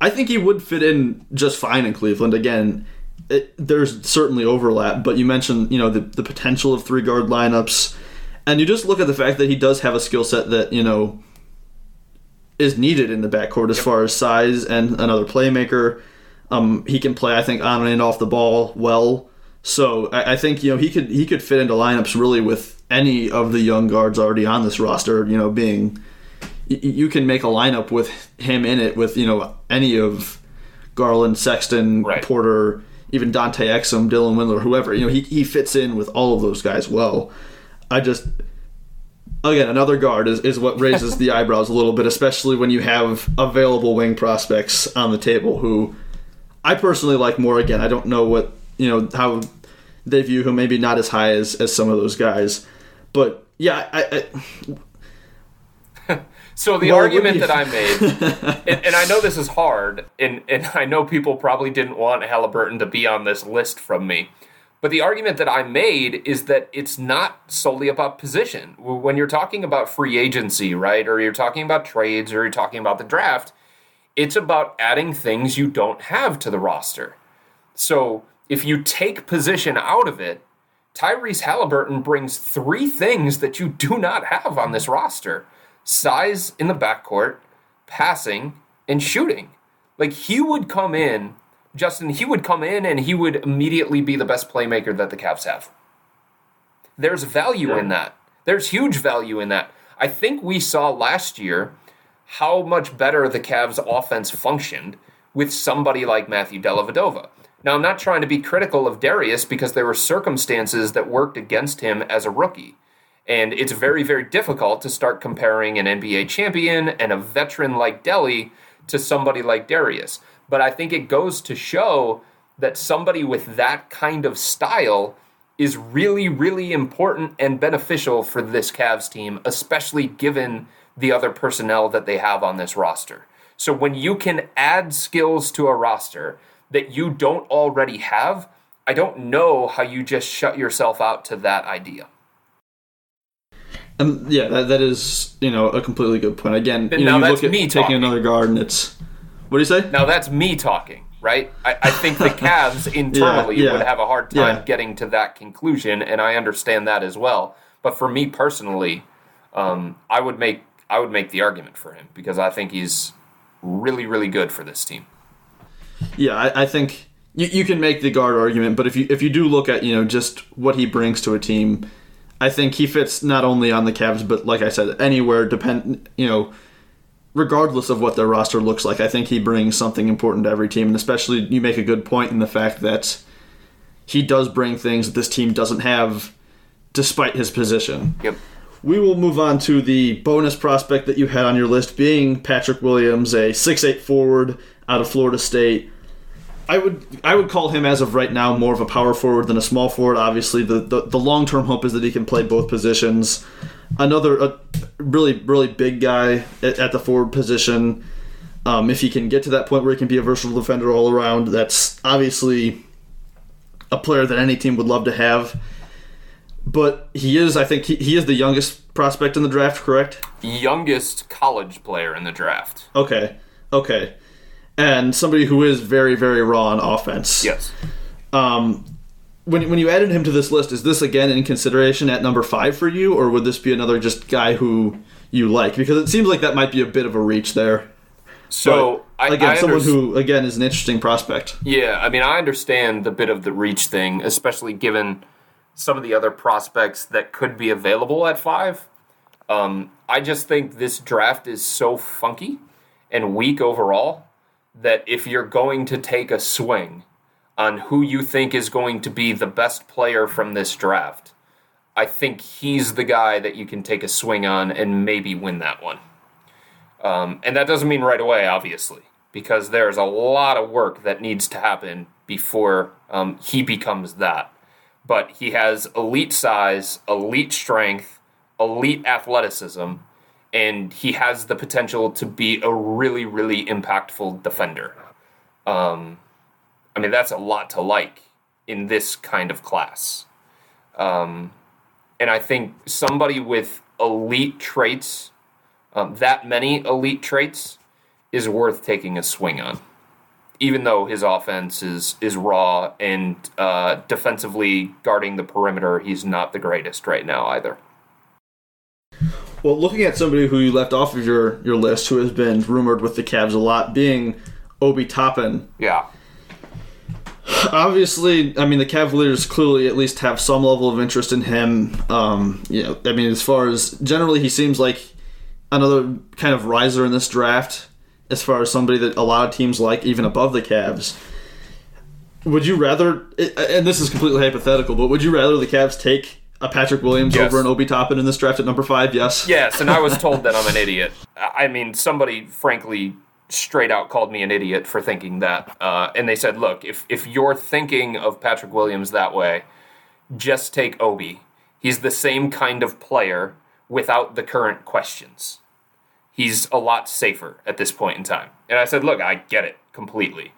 I think he would fit in just fine in Cleveland. Again, it, there's certainly overlap, but you mentioned you know the, the potential of three guard lineups, and you just look at the fact that he does have a skill set that you know is needed in the backcourt as yep. far as size and another playmaker. Um, he can play, I think, on and off the ball well. So I, I, think you know he could he could fit into lineups really with any of the young guards already on this roster. You know, being you can make a lineup with him in it with you know any of Garland, Sexton, right. Porter, even Dante Exum, Dylan Windler, whoever. You know, he he fits in with all of those guys well. I just again another guard is, is what raises the eyebrows a little bit, especially when you have available wing prospects on the table who I personally like more. Again, I don't know what you know how they view him. Maybe not as high as as some of those guys, but yeah. I, I so the well, argument that I made, and, and, I know this is hard, and and I know people probably didn't want Haliburton to be on this list from me. But the argument that I made is that it's not solely about position. When you're talking about free agency, right, or you're talking about trades, or you're talking about the draft, it's about adding things you don't have to the roster. So if you take position out of it, Tyrese Haliburton brings three things that you do not have on this roster size in the backcourt, passing, and shooting. Like he would come in, Justin, he would come in and he would immediately be the best playmaker that the Cavs have. There's value yeah. in that. There's huge value in that. I think we saw last year how much better the Cavs offense functioned with somebody like Matthew Dellavedova. Now, I'm not trying to be critical of Darius because there were circumstances that worked against him as a rookie. And it's very, very difficult to start comparing an NBA champion and a veteran like Delly to somebody like Darius. But I think it goes to show that somebody with that kind of style is really, really important and beneficial for this Cavs team, especially given the other personnel that they have on this roster. So when you can add skills to a roster that you don't already have, I don't know how you just shut yourself out to that idea. And yeah, that, that is you know a completely good point. Again, you know, you look at taking talking. another guard, and it's what do you say? Now that's me talking, right? I, I think the Cavs internally yeah, yeah, would have a hard time yeah. getting to that conclusion, and I understand that as well. But for me personally, um, I would make I would make the argument for him because I think he's really, really good for this team. Yeah, I, I think you, you can make the guard argument, but if you if you do look at you know just what he brings to a team, I think he fits not only on the Cavs, but like I said, anywhere depend you know, regardless of what their roster looks like. I think he brings something important to every team, and especially you make a good point in the fact that he does bring things that this team doesn't have, despite his position. Yep. We will move on to the bonus prospect that you had on your list, being Patrick Williams, a six-eight forward out of Florida State. I would I would call him as of right now more of a power forward than a small forward. Obviously, the the, the long term hope is that he can play both positions. Another really really big guy at, at the forward position. Um, if he can get to that point where he can be a versatile defender all around, that's obviously a player that any team would love to have but he is, I think, he, he is the youngest prospect in the draft, correct? Youngest college player in the draft. Okay, okay, and somebody who is very, very raw on offense. Yes. Um, when when you added him to this list, is this again in consideration at number five for you, or would this be another just guy who you like? Because it seems like that might be a bit of a reach there. So I, again, I someone who again is an interesting prospect. Yeah, I mean, I understand the bit of the reach thing, especially given some of the other prospects that could be available at five. Um, I just think this draft is so funky and weak overall that if you're going to take a swing on who you think is going to be the best player from this draft, I think he's the guy that you can take a swing on and maybe win that one. Um, and that doesn't mean right away, obviously, because there's a lot of work that needs to happen before um, he becomes that. But he has elite size, elite strength, elite athleticism, and he has the potential to be a really, really impactful defender. Um, I mean, that's a lot to like in this kind of class. Um, and I think somebody with elite traits, um, that many elite traits, is worth taking a swing on. Even though his offense is is raw and uh, defensively guarding the perimeter, he's not the greatest right now either. Well, looking at somebody who you left off of your, your list, who has been rumored with the Cavs a lot, being Obi Toppin. Yeah, Obviously, I mean the Cavaliers clearly at least have some level of interest in him. Um, you know, I mean as far as generally he seems like another kind of riser in this draft, as far as somebody that a lot of teams like, even above the Cavs. Would you rather? And this is completely hypothetical, but would you rather the Cavs take a Patrick Williams Yes. over an Obi Toppin in this draft at number five? Yes. Yes, and I was told that I'm an idiot. I mean, somebody frankly straight out called me an idiot for thinking that. Uh, and they said, look, if, if you're thinking of Patrick Williams that way, just take Obi. He's the same kind of player without the current questions. He's a lot safer at this point in time. And I said, look, I get it completely.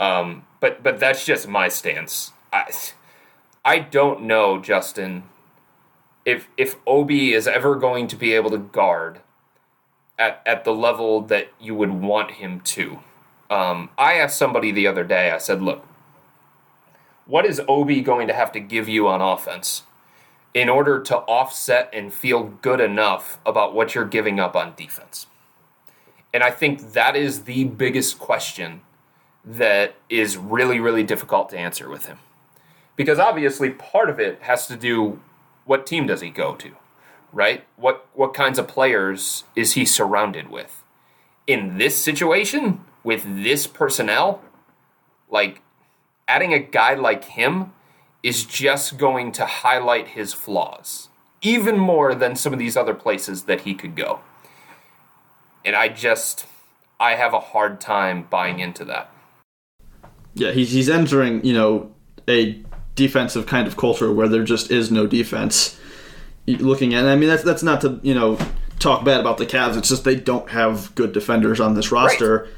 Um, but but that's just my stance. I, I don't know, Justin, if if Obi is ever going to be able to guard at at the level that you would want him to. Um, I asked somebody the other day. I said, "Look, what is Obi going to have to give you on offense in order to offset and feel good enough about what you're giving up on defense?" And I think that is the biggest question that is really really difficult to answer with him. Because obviously part of it has to do what team does he go to right? What what kinds of players is he surrounded with? In this situation with this personnel like adding a guy like him is just going to highlight his flaws even more than some of these other places that he could go and i just i have a hard time buying into that Yeah, he's he's entering, you know, a defensive kind of culture where there just is no defense. Looking at, I mean, that's that's not to you know talk bad about the Cavs. It's just they don't have good defenders on this roster,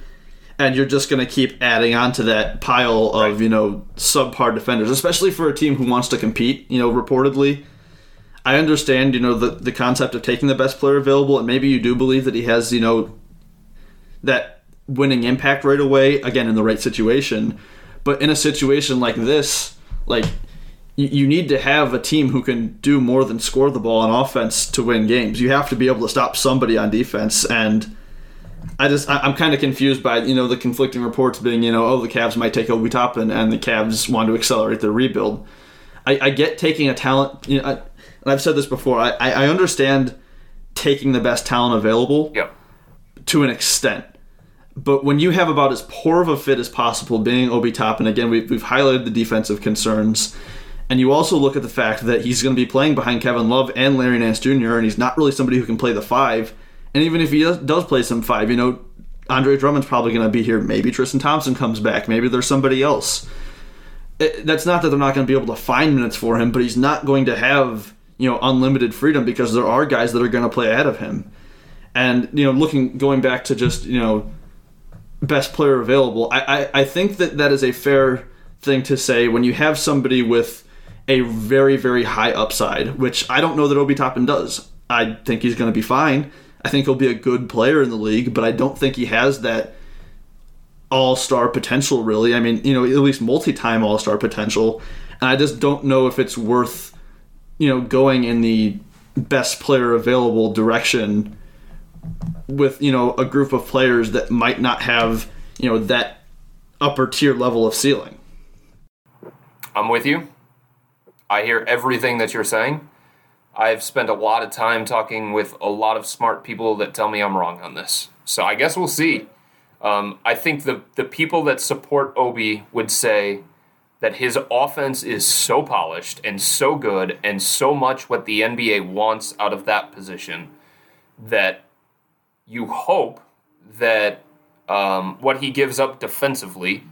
and you're just going to keep adding on to that pile of Right. you know subpar defenders, especially for a team who wants to compete. You know, reportedly. I understand, you know, the the concept of taking the best player available, and maybe you do believe that he has, you know, that winning impact right away, again, in the right situation. But in a situation like this, like, you, you need to have a team who can do more than score the ball on offense to win games. You have to be able to stop somebody on defense. And I just, I, I'm kind of confused by, you know, the conflicting reports being, you know, oh, the Cavs might take Obi Toppin and the Cavs want to accelerate their rebuild. I, I get taking a talent, you know, I, and I've said this before, I, I I understand taking the best talent available yep to an extent. But when you have about as poor of a fit as possible being Obi Toppin, again, we've, we've highlighted the defensive concerns, and you also look at the fact that he's going to be playing behind Kevin Love and Larry Nance Jr., and he's not really somebody who can play the five. And even if he does, does play some five, you know, Andre Drummond's probably going to be here. Maybe Tristan Thompson comes back. Maybe there's somebody else. It, that's not that they're not going to be able to find minutes for him, but he's not going to have, you know, unlimited freedom because there are guys that are going to play ahead of him. And, you know, looking, going back to just, you know, best player available. I, I, I think that that is a fair thing to say when you have somebody with a very, very high upside, which I don't know that Obi Toppin does. I think he's going to be fine. I think he'll be a good player in the league, but I don't think he has that all star potential, really. I mean, you know, at least multi time all star potential. And I just don't know if it's worth, you know, going in the best player available direction with you know a group of players that might not have you know that upper tier level of ceiling. I'm with you. I hear everything that you're saying. I've spent a lot of time talking with a lot of smart people that tell me I'm wrong on this. So I guess we'll see. Um, I think the the people that support Obi would say that his offense is so polished and so good and so much what the NBA wants out of that position that you hope that um, what he gives up defensively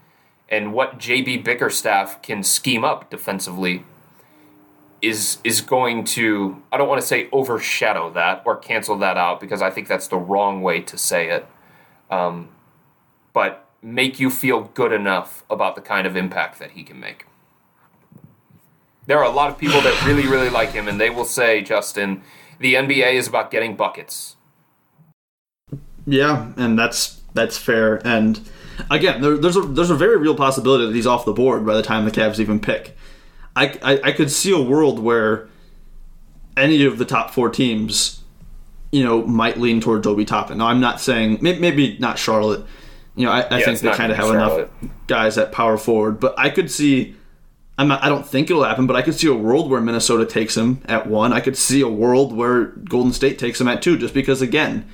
and what JB Bickerstaff can scheme up defensively is is going to I don't want to say overshadow that or cancel that out because I think that's the wrong way to say it. Um, but make you feel good enough about the kind of impact that he can make. There are a lot of people that really, really like him, and they will say, Justin, the NBA is about getting buckets. Yeah, and that's that's fair. And again, there, there's a there's a very real possibility that he's off the board by the time the Cavs even pick. I, I, I could see a world where any of the top four teams, you know, might lean towards Obi Toppin. Now, I'm not saying maybe not Charlotte you know, I, I yeah, think they kind of have Charlotte. enough guys at power forward, but I could see. I'm not, I don't think it'll happen, but I could see a world where Minnesota takes him at one. I could see a world where Golden State takes him at two, just because again,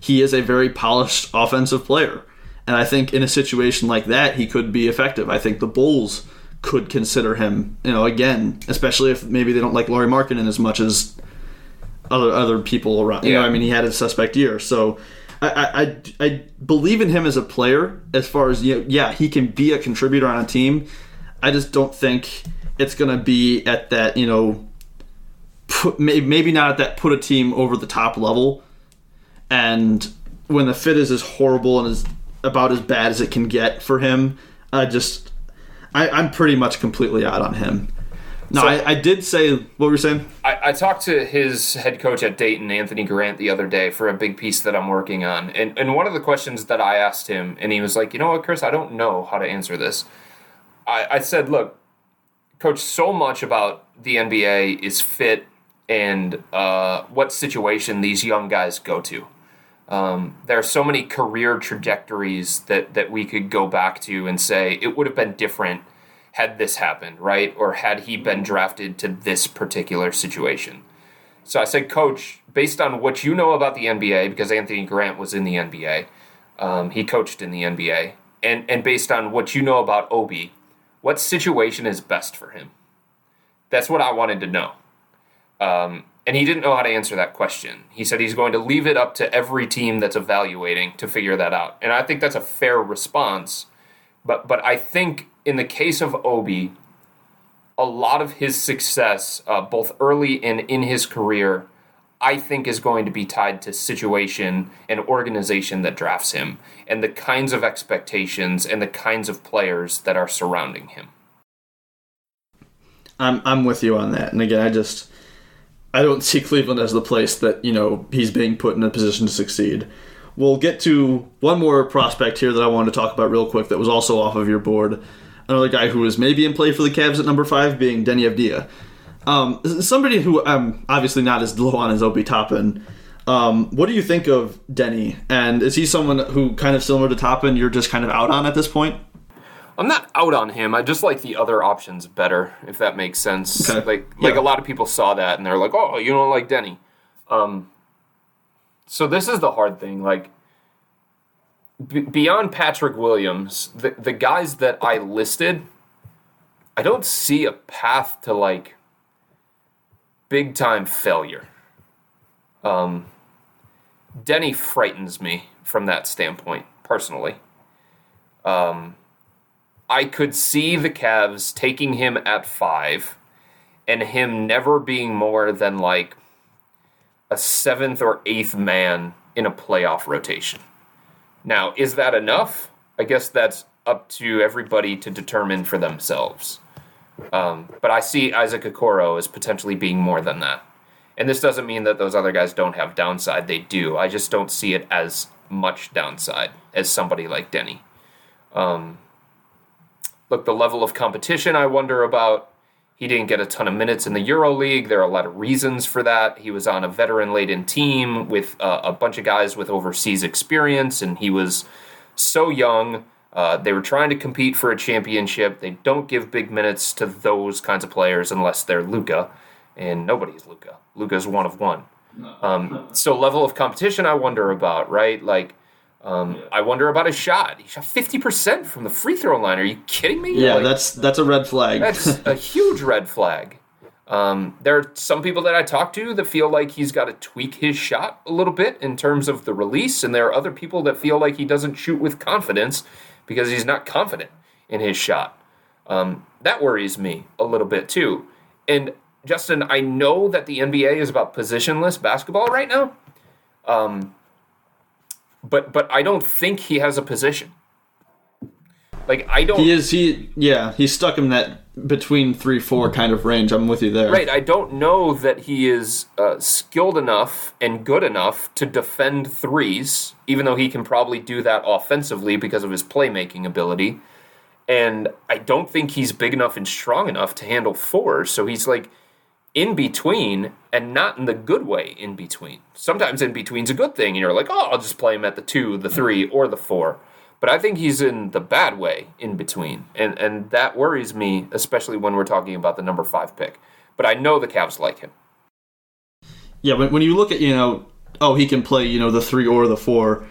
he is a very polished offensive player, and I think in a situation like that, he could be effective. I think the Bulls could consider him, you know, again, especially if maybe they don't like Lauri Markkanen as much as other other people around. You yeah. know, I mean, he had a suspect year, so I, I, I believe in him as a player as far as you know, yeah he can be a contributor on a team. I just don't think it's going to be at that you know put, maybe not at that put a team over the top level. And when the fit is as horrible and as about as bad as it can get for him, I just I, I'm pretty much completely out on him. No, so, I, I, did say what were you saying? I, I, talked to his head coach at Dayton, Anthony Grant, the other day for a big piece that I'm working on, and and one of the questions that I asked him, and he was like, you know what, Chris, I don't know how to answer this. I, I said, look, coach, so much about the NBA is fit and uh, what situation these young guys go to. Um, there are so many career trajectories that that we could go back to and say it would have been different had this happened, right? Or had he been drafted to this particular situation. So I said, Coach, based on what you know about the NBA, because Anthony Grant was in the NBA, um, he coached in the NBA, and, and based on what you know about Obi, what situation is best for him? That's what I wanted to know. Um, and he didn't know how to answer that question. He said he's going to leave it up to every team that's evaluating to figure that out. And I think that's a fair response. But but I think in the case of Obi, a lot of his success, uh, both early and in his career, I think is going to be tied to situation and organization that drafts him and the kinds of expectations and the kinds of players that are surrounding him. I'm I'm with you on that. And again, I just I don't see Cleveland as the place that, you know, he's being put in a position to succeed. We'll get to one more prospect here that I wanted to talk about real quick that was also off of your board another guy who was maybe in play for the Cavs at number five being Deni Avdija. Um, somebody who I'm obviously not as low on as Obi Toppin. Um, what do you think of Deni? And is he someone who kind of similar to Toppin you're just kind of out on at this point? I'm not out on him. I just like the other options better, if that makes sense. Okay. Like like yeah. a lot of people saw that and they're like, "Oh, you don't like Deni. Um, so this is the hard thing. Like b- beyond Patrick Williams, the the guys that I listed, I don't see a path to like big time failure. Um, Deni frightens me from that standpoint personally. Um, I could see the Cavs taking him at five and him never being more than like a seventh or eighth man in a playoff rotation. Now, is that enough? I guess that's up to everybody to determine for themselves. Um, but I see Isaac Okoro as potentially being more than that. And this doesn't mean that those other guys don't have downside. They do. I just don't see it as much downside as somebody like Deni. Um, look, the level of competition I wonder about. He didn't get a ton of minutes in the Euro League. There are a lot of reasons for that. He was on a veteran laden team with uh, a bunch of guys with overseas experience, and he was so young. Uh, they were trying to compete for a championship. They don't give big minutes to those kinds of players unless they're Luka, and nobody's Luka. Luka's one of one. Um, so level of competition, I wonder about, right? Like, um, I wonder about his shot. He shot fifty percent from the free throw line. Are you kidding me? Yeah, Like, that's that's a red flag. that's a huge red flag. Um, there are some people that I talk to that feel like he's got to tweak his shot a little bit in terms of the release, and there are other people that feel like he doesn't shoot with confidence because he's not confident in his shot. Um, that worries me a little bit too. And Justin, I know that the NBA is about positionless basketball right now, um, but but I don't think he has a position. Like I don't. he is he yeah he's stuck in that between three four kind of range. I'm with you there. Right, I don't know that he is uh, skilled enough and good enough to defend threes, even though he can probably do that offensively because of his playmaking ability. And I don't think he's big enough and strong enough to handle fours. So he's like in between and not in the good way in between. Sometimes in between's a good thing, and you're like, oh, I'll just play him at the two, the three, or the four. But I think he's in the bad way in between. And and that worries me, especially when we're talking about the number five pick. But I know the Cavs like him. Yeah, when, when you look at you know, oh, he can play you know the three or the four.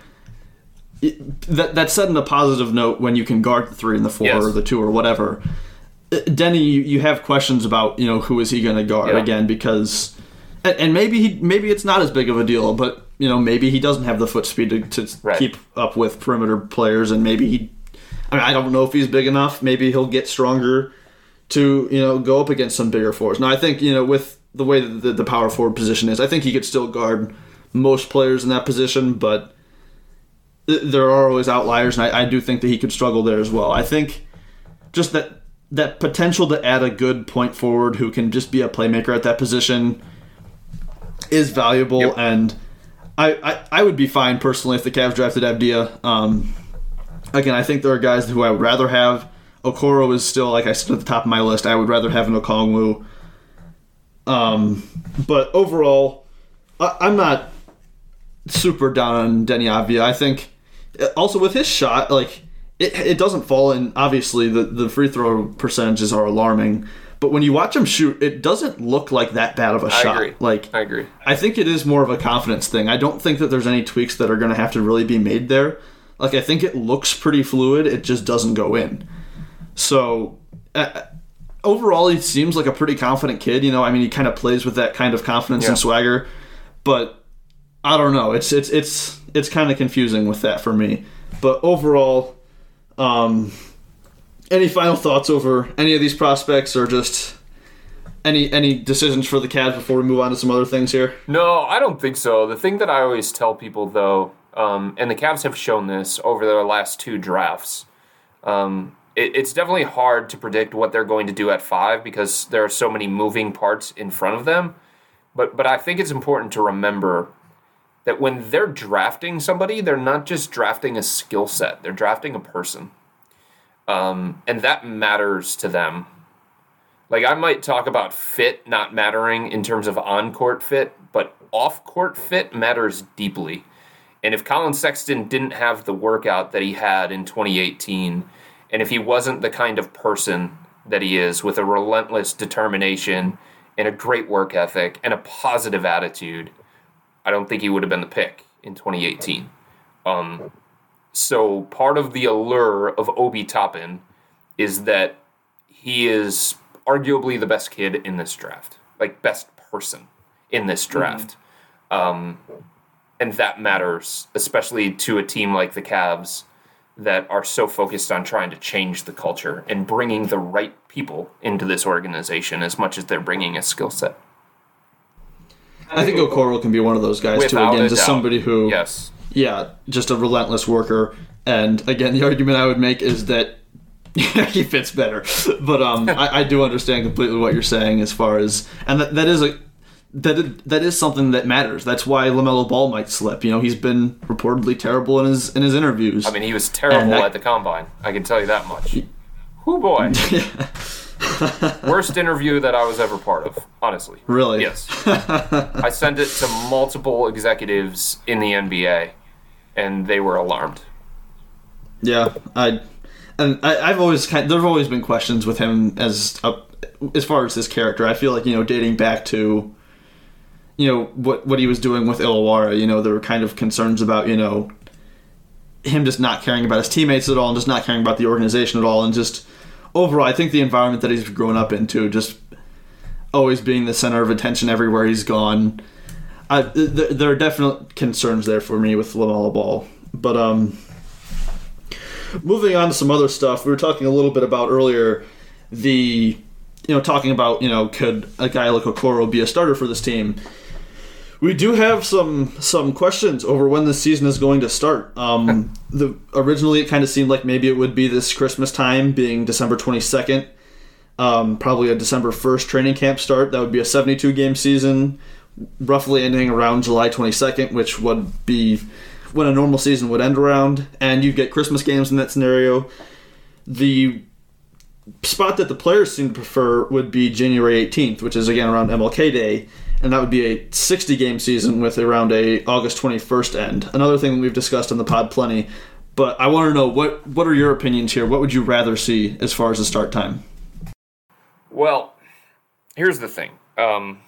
It, that that's said in a positive note when you can guard the three and the four Yes. or the two or whatever. Uh, Deni, you, you have questions about you know who is he going to guard Yeah. again because, and, and maybe he maybe it's not as big of a deal, but you know maybe he doesn't have the foot speed to, to Right. keep up with perimeter players, and maybe he. I mean, I don't know if he's big enough. Maybe he'll get stronger to you know go up against some bigger fours. Now I think you know with the way that the, the power forward position is, I think he could still guard most players in that position, but th- there are always outliers, and I, I do think that he could struggle there as well. I think just that that potential to add a good point forward who can just be a playmaker at that position is valuable, Yep. and I, I I would be fine personally if the Cavs drafted Avdija. Um, again, I think there are guys who I would rather have. Okoro is still, like I said, at the top of my list. I would rather have an Okongwu. Um, but overall, I, I'm not super down on Deni Avdija. I think also with his shot, like it, it doesn't fall in. Obviously, the the free throw percentages are alarming. But when you watch him shoot, it doesn't look like that bad of a I shot. agree. Like I agree. I think it is more of a confidence thing. I don't think that there's any tweaks that are going to have to really be made there. Like I think it looks pretty fluid. It just doesn't go in. So uh, overall, he seems like a pretty confident kid. You know, I mean, he kind of plays with that kind of confidence Yeah. and swagger. But I don't know. It's it's it's it's kind of confusing with that for me. But overall, um, any final thoughts over any of these prospects, or just any any decisions for the Cavs before we move on to some other things here? No, I don't think so. The thing that I always tell people, though, um, and the Cavs have shown this over their last two drafts, um, it, it's definitely hard to predict what they're going to do at five because there are so many moving parts in front of them. But but I think it's important to remember that when they're drafting somebody, they're not just drafting a skill set; they're drafting a person, um, and that matters to them. Like I might talk about fit not mattering in terms of on-court fit, but off-court fit matters deeply. And if Collin Sexton didn't have the workout that he had in 2018, and if he wasn't the kind of person that he is with a relentless determination and a great work ethic and a positive attitude, I don't think he would have been the pick in 2018. Um, so part of the allure of Obi Toppin is that he is arguably the best kid in this draft, like best person in this draft. Um, and that matters, especially to a team like the Cavs that are so focused on trying to change the culture and bringing the right people into this organization as much as they're bringing a skill set. I think Okoro can be one of those guys too. Again, just doubt. somebody who, Yes. yeah, just a relentless worker. And again, the argument I would make is that he fits better. But um, I, I do understand completely what you're saying as far as, and that, that is a that that is something that matters. That's why Lamelo Ball might slip. You know, he's been reportedly terrible in his in his interviews. I mean, he was terrible that- at the combine. I can tell you that much. Who boy. Worst interview that I was ever part of, honestly. Really? Yes. I sent it to multiple executives in the NBA, and they were alarmed. Yeah, I and I, I've always kind. There've always been questions with him as a, as far as his character. I feel like you know, dating back to you know what what he was doing with Illawarra. You know, there were kind of concerns about you know him just not caring about his teammates at all, and just not caring about the organization at all, and just overall, I think the environment that he's grown up into, just always being the center of attention everywhere he's gone. I, th- there are definite concerns there for me with LaMelo Ball, but um moving on to some other stuff, we were talking a little bit about earlier the you know talking about you know could a guy like Okoro be a starter for this team. We do have some some questions over when the season is going to start. Um, the originally it kind of seemed like maybe it would be this Christmas time, being December twenty second. Um, probably a December first training camp start. That would be a seventy two game season, roughly ending around July twenty second, which would be when a normal season would end around, and you'd get Christmas games in that scenario. The spot that the players seem to prefer would be January 18th, which is again around MLK Day, and that would be a 60 game season with around a August 21st end. Another thing we've discussed on the pod plenty, but I want to know what what are your opinions here? What would you rather see as far as the start time? Well, here's the thing. Um,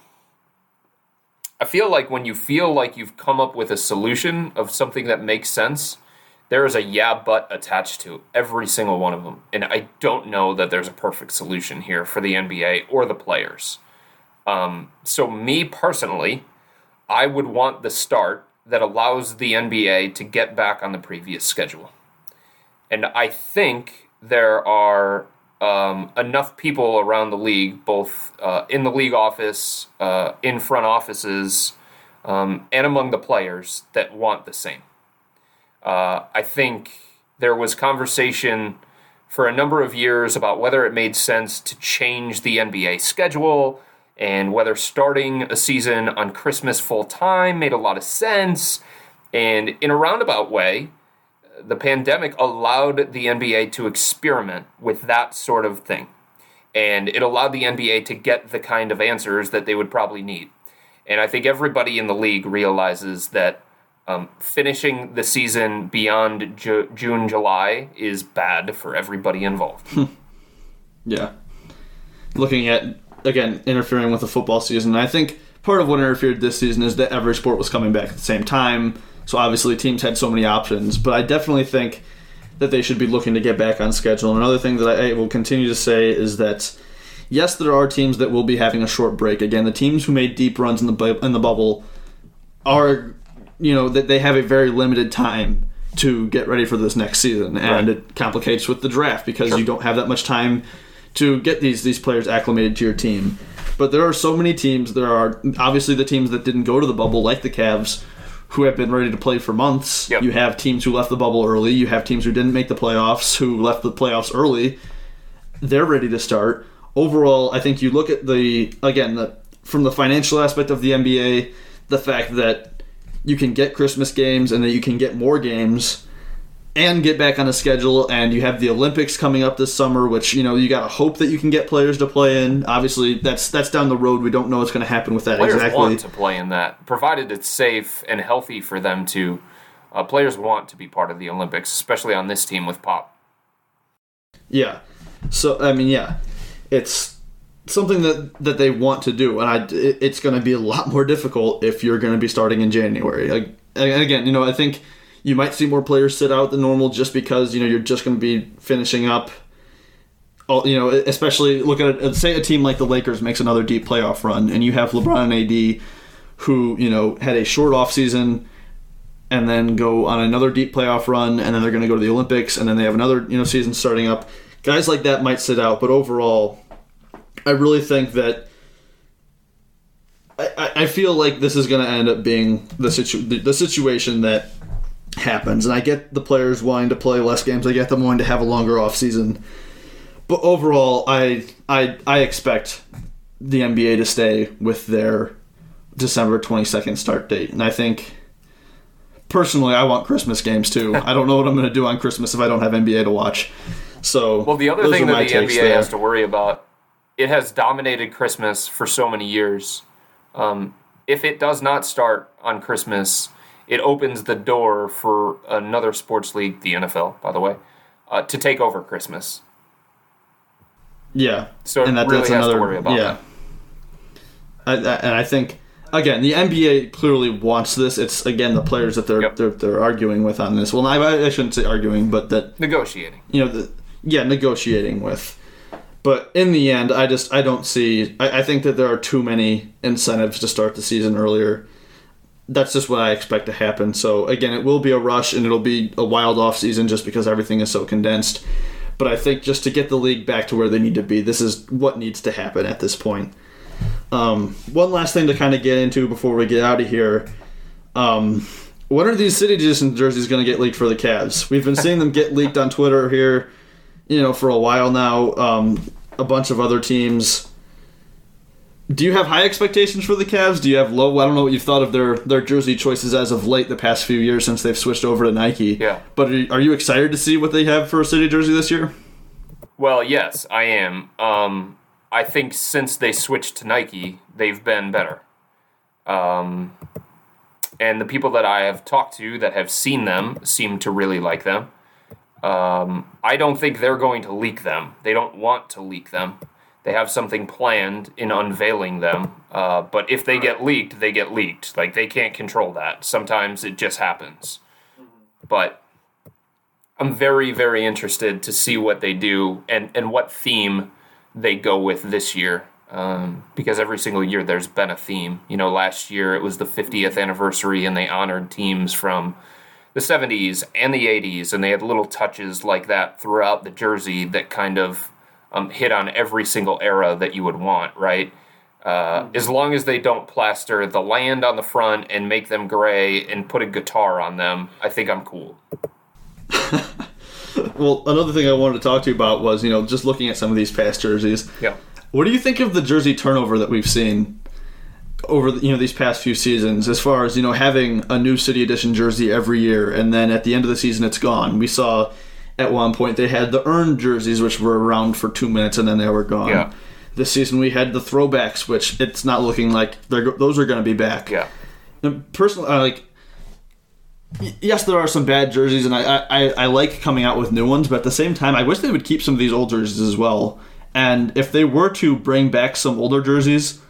I feel like when you feel like you've come up with a solution of something that makes sense, there is a yeah but attached to every single one of them. And I don't know that there's a perfect solution here for the NBA or the players. Um, so, me personally, I would want the start that allows the NBA to get back on the previous schedule. And I think there are um, enough people around the league, both uh, in the league office, uh, in front offices, um, and among the players that want the same. Uh, I think there was conversation for a number of years about whether it made sense to change the NBA schedule and whether starting a season on Christmas full time made a lot of sense. And in a roundabout way, the pandemic allowed the NBA to experiment with that sort of thing. And it allowed the NBA to get the kind of answers that they would probably need. And I think everybody in the league realizes that um, finishing the season beyond Ju- June, July is bad for everybody involved. yeah. Looking at, again, interfering with the football season, I think part of what interfered this season is that every sport was coming back at the same time so obviously teams had so many options, but I definitely think that they should be looking to get back on schedule. And another thing that I will continue to say is that yes, there are teams that will be having a short break. Again, the teams who made deep runs in the bu- in the bubble are you know that they have a very limited time to get ready for this next season, and right. it complicates with the draft because sure. you don't have that much time to get these these players acclimated to your team. But there are so many teams. There are obviously the teams that didn't go to the bubble, like the Cavs, who have been ready to play for months. Yep. You have teams who left the bubble early. You have teams who didn't make the playoffs who left the playoffs early. They're ready to start. Overall, I think you look at the again the, from the financial aspect of the NBA, the fact that you can get Christmas games and that you can get more games and get back on a schedule and you have the Olympics coming up this summer which you know you got to hope that you can get players to play in. Obviously that's that's down the road. We don't know what's going to happen with that players exactly. want to play in that provided it's safe and healthy for them to uh, players want to be part of the Olympics especially on this team with Pop. Yeah. So I mean yeah. It's something that that they want to do and I it's going to be a lot more difficult if you're going to be starting in January. Like and again you know I think you might see more players sit out than normal just because you know you're just going to be finishing up. All, you know, especially look at it, say a team like the Lakers makes another deep playoff run, and you have LeBron and AD, who you know had a short off season, and then go on another deep playoff run, and then they're going to go to the Olympics, and then they have another you know season starting up. Guys like that might sit out, but overall, I really think that I, I feel like this is going to end up being the situ- the, the situation that happens. And I get the players wanting to play less games. I get them wanting to have a longer off season. But overall, I I I expect the NBA to stay with their December 22nd start date. And I think personally I want Christmas games too. I don't know what I'm going to do on Christmas if I don't have NBA to watch. So Well, the other thing that the NBA there. has to worry about it has dominated Christmas for so many years. Um, if it does not start on Christmas, it opens the door for another sports league, the NFL, by the way, uh, to take over Christmas. Yeah. So it really has to worry about yeah. I, I, and I think again the NBA clearly wants this. It's again the players that they're Yep. they're, they're arguing with on this. Well, I, I shouldn't say arguing, but that Negotiating. you know, the, yeah, negotiating with. But in the end, I just I don't see. I, I think that there are too many incentives to start the season earlier. That's just what I expect to happen. So again, it will be a rush and it'll be a wild off season just because everything is so condensed. But I think just to get the league back to where they need to be, this is what needs to happen at this point. Um, one last thing to kind of get into before we get out of here. Um, when are these city edition jerseys going to get leaked for the Cavs? We've been seeing them get leaked on Twitter here, you know, for a while now. Um, a bunch of other teams. Do you have high expectations for the Cavs? Do you have low? I don't know what you've thought of their their jersey choices as of late, the past few years since they've switched over to Nike. Yeah. But are you, are you excited to see what they have for a city jersey this year? Well, yes, I am. Um, I think since they switched to Nike, they've been better. Um, and the people that I have talked to that have seen them seem to really like them. Um, I don't think they're going to leak them. They don't want to leak them. They have something planned in unveiling them. Uh, but if they get leaked, they get leaked. Like they can't control that. Sometimes it just happens. But I'm very, very interested to see what they do and, and what theme they go with this year. Um, because every single year there's been a theme. You know, last year it was the 50th anniversary and they honored teams from the 70s and the 80s, and they had little touches like that throughout the jersey that kind of um, hit on every single era that you would want, right? Uh, as long as they don't plaster the land on the front and make them gray and put a guitar on them, I think I'm cool. Well, another thing I wanted to talk to you about was, you know, just looking at some of these past jerseys. Yeah. What do you think of the jersey turnover that we've seen over the, you know these past few seasons? As far as you know, having a new city edition jersey every year, and then at the end of the season, it's gone. We saw at one point they had the earned jerseys, which were around for two minutes, and then they were gone. Yeah. This season we had the throwbacks, which it's not looking like they're those are going to be back. Yeah. Now, personally, I uh, like. Yes, there are some bad jerseys, and I, I, I like coming out with new ones. But at the same time, I wish they would keep some of these old jerseys as well. And if they were to bring back some older jerseys,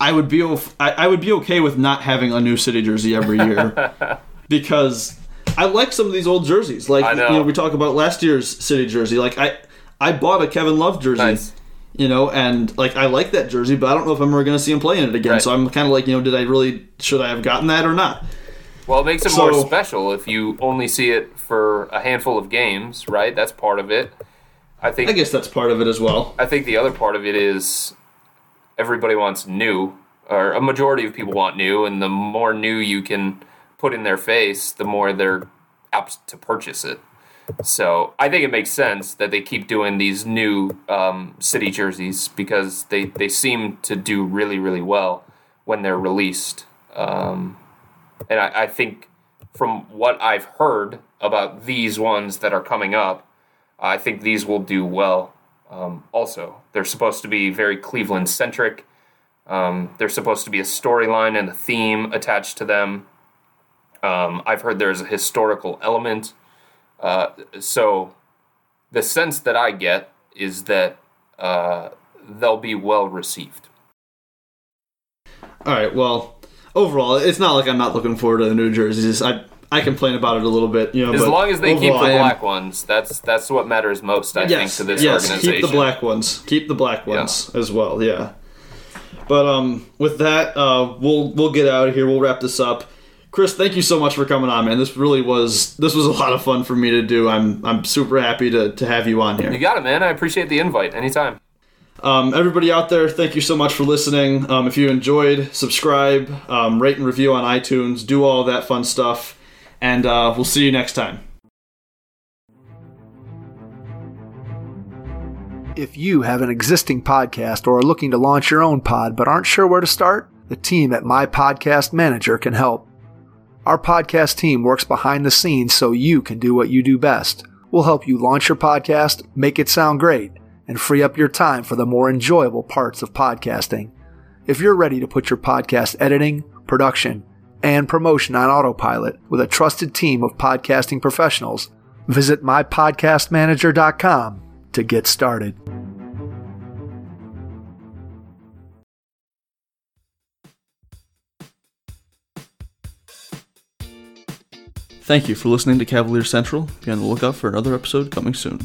I would be I would be okay with not having a new city jersey every year because I like some of these old jerseys. Like I know. you know, we talk about last year's city jersey. Like I I bought a Kevin Love jersey. Nice. You know, and like I like that jersey, but I don't know if I'm ever going to see him play in it again. Right. So I'm kind of like, you know, did I really should I have gotten that or not? Well, it makes it So- more special if you only see it for a handful of games, right? That's part of it. I think I guess that's part of it as well. I think the other part of it is everybody wants new, or a majority of people want new, and the more new you can put in their face, the more they're apt to purchase it. So I think it makes sense that they keep doing these new um, city jerseys because they, they seem to do really, really well when they're released. Um, and I, I think from what I've heard about these ones that are coming up, I think these will do well um, also. They're supposed to be very Cleveland centric. Um, there's supposed to be a storyline and a theme attached to them. Um, I've heard there's a historical element. Uh, so the sense that I get is that uh, they'll be well received. All right. Well, overall, it's not like I'm not looking forward to the new jerseys. I I complain about it a little bit, you know. As long as they keep the black ones, that's that's what matters most, I yes, think, to this yes, organization. keep the black ones. Keep the black ones as well. Yeah. But um, with that, uh, we'll we'll get out of here. We'll wrap this up. Chris, thank you so much for coming on, man. This really was this was a lot of fun for me to do. I'm I'm super happy to, to have you on here. You got it, man. I appreciate the invite. Anytime. Um, everybody out there, thank you so much for listening. Um, if you enjoyed, subscribe, um, rate and review on iTunes, do all that fun stuff, and uh, we'll see you next time. If you have an existing podcast or are looking to launch your own pod but aren't sure where to start, the team at My Podcast Manager can help. Our podcast team works behind the scenes so you can do what you do best. We'll help you launch your podcast, make it sound great, and free up your time for the more enjoyable parts of podcasting. If you're ready to put your podcast editing, production, and promotion on autopilot with a trusted team of podcasting professionals, visit mypodcastmanager.com to get started. Thank you for listening to Cavalier Central. Be on the lookout for another episode coming soon.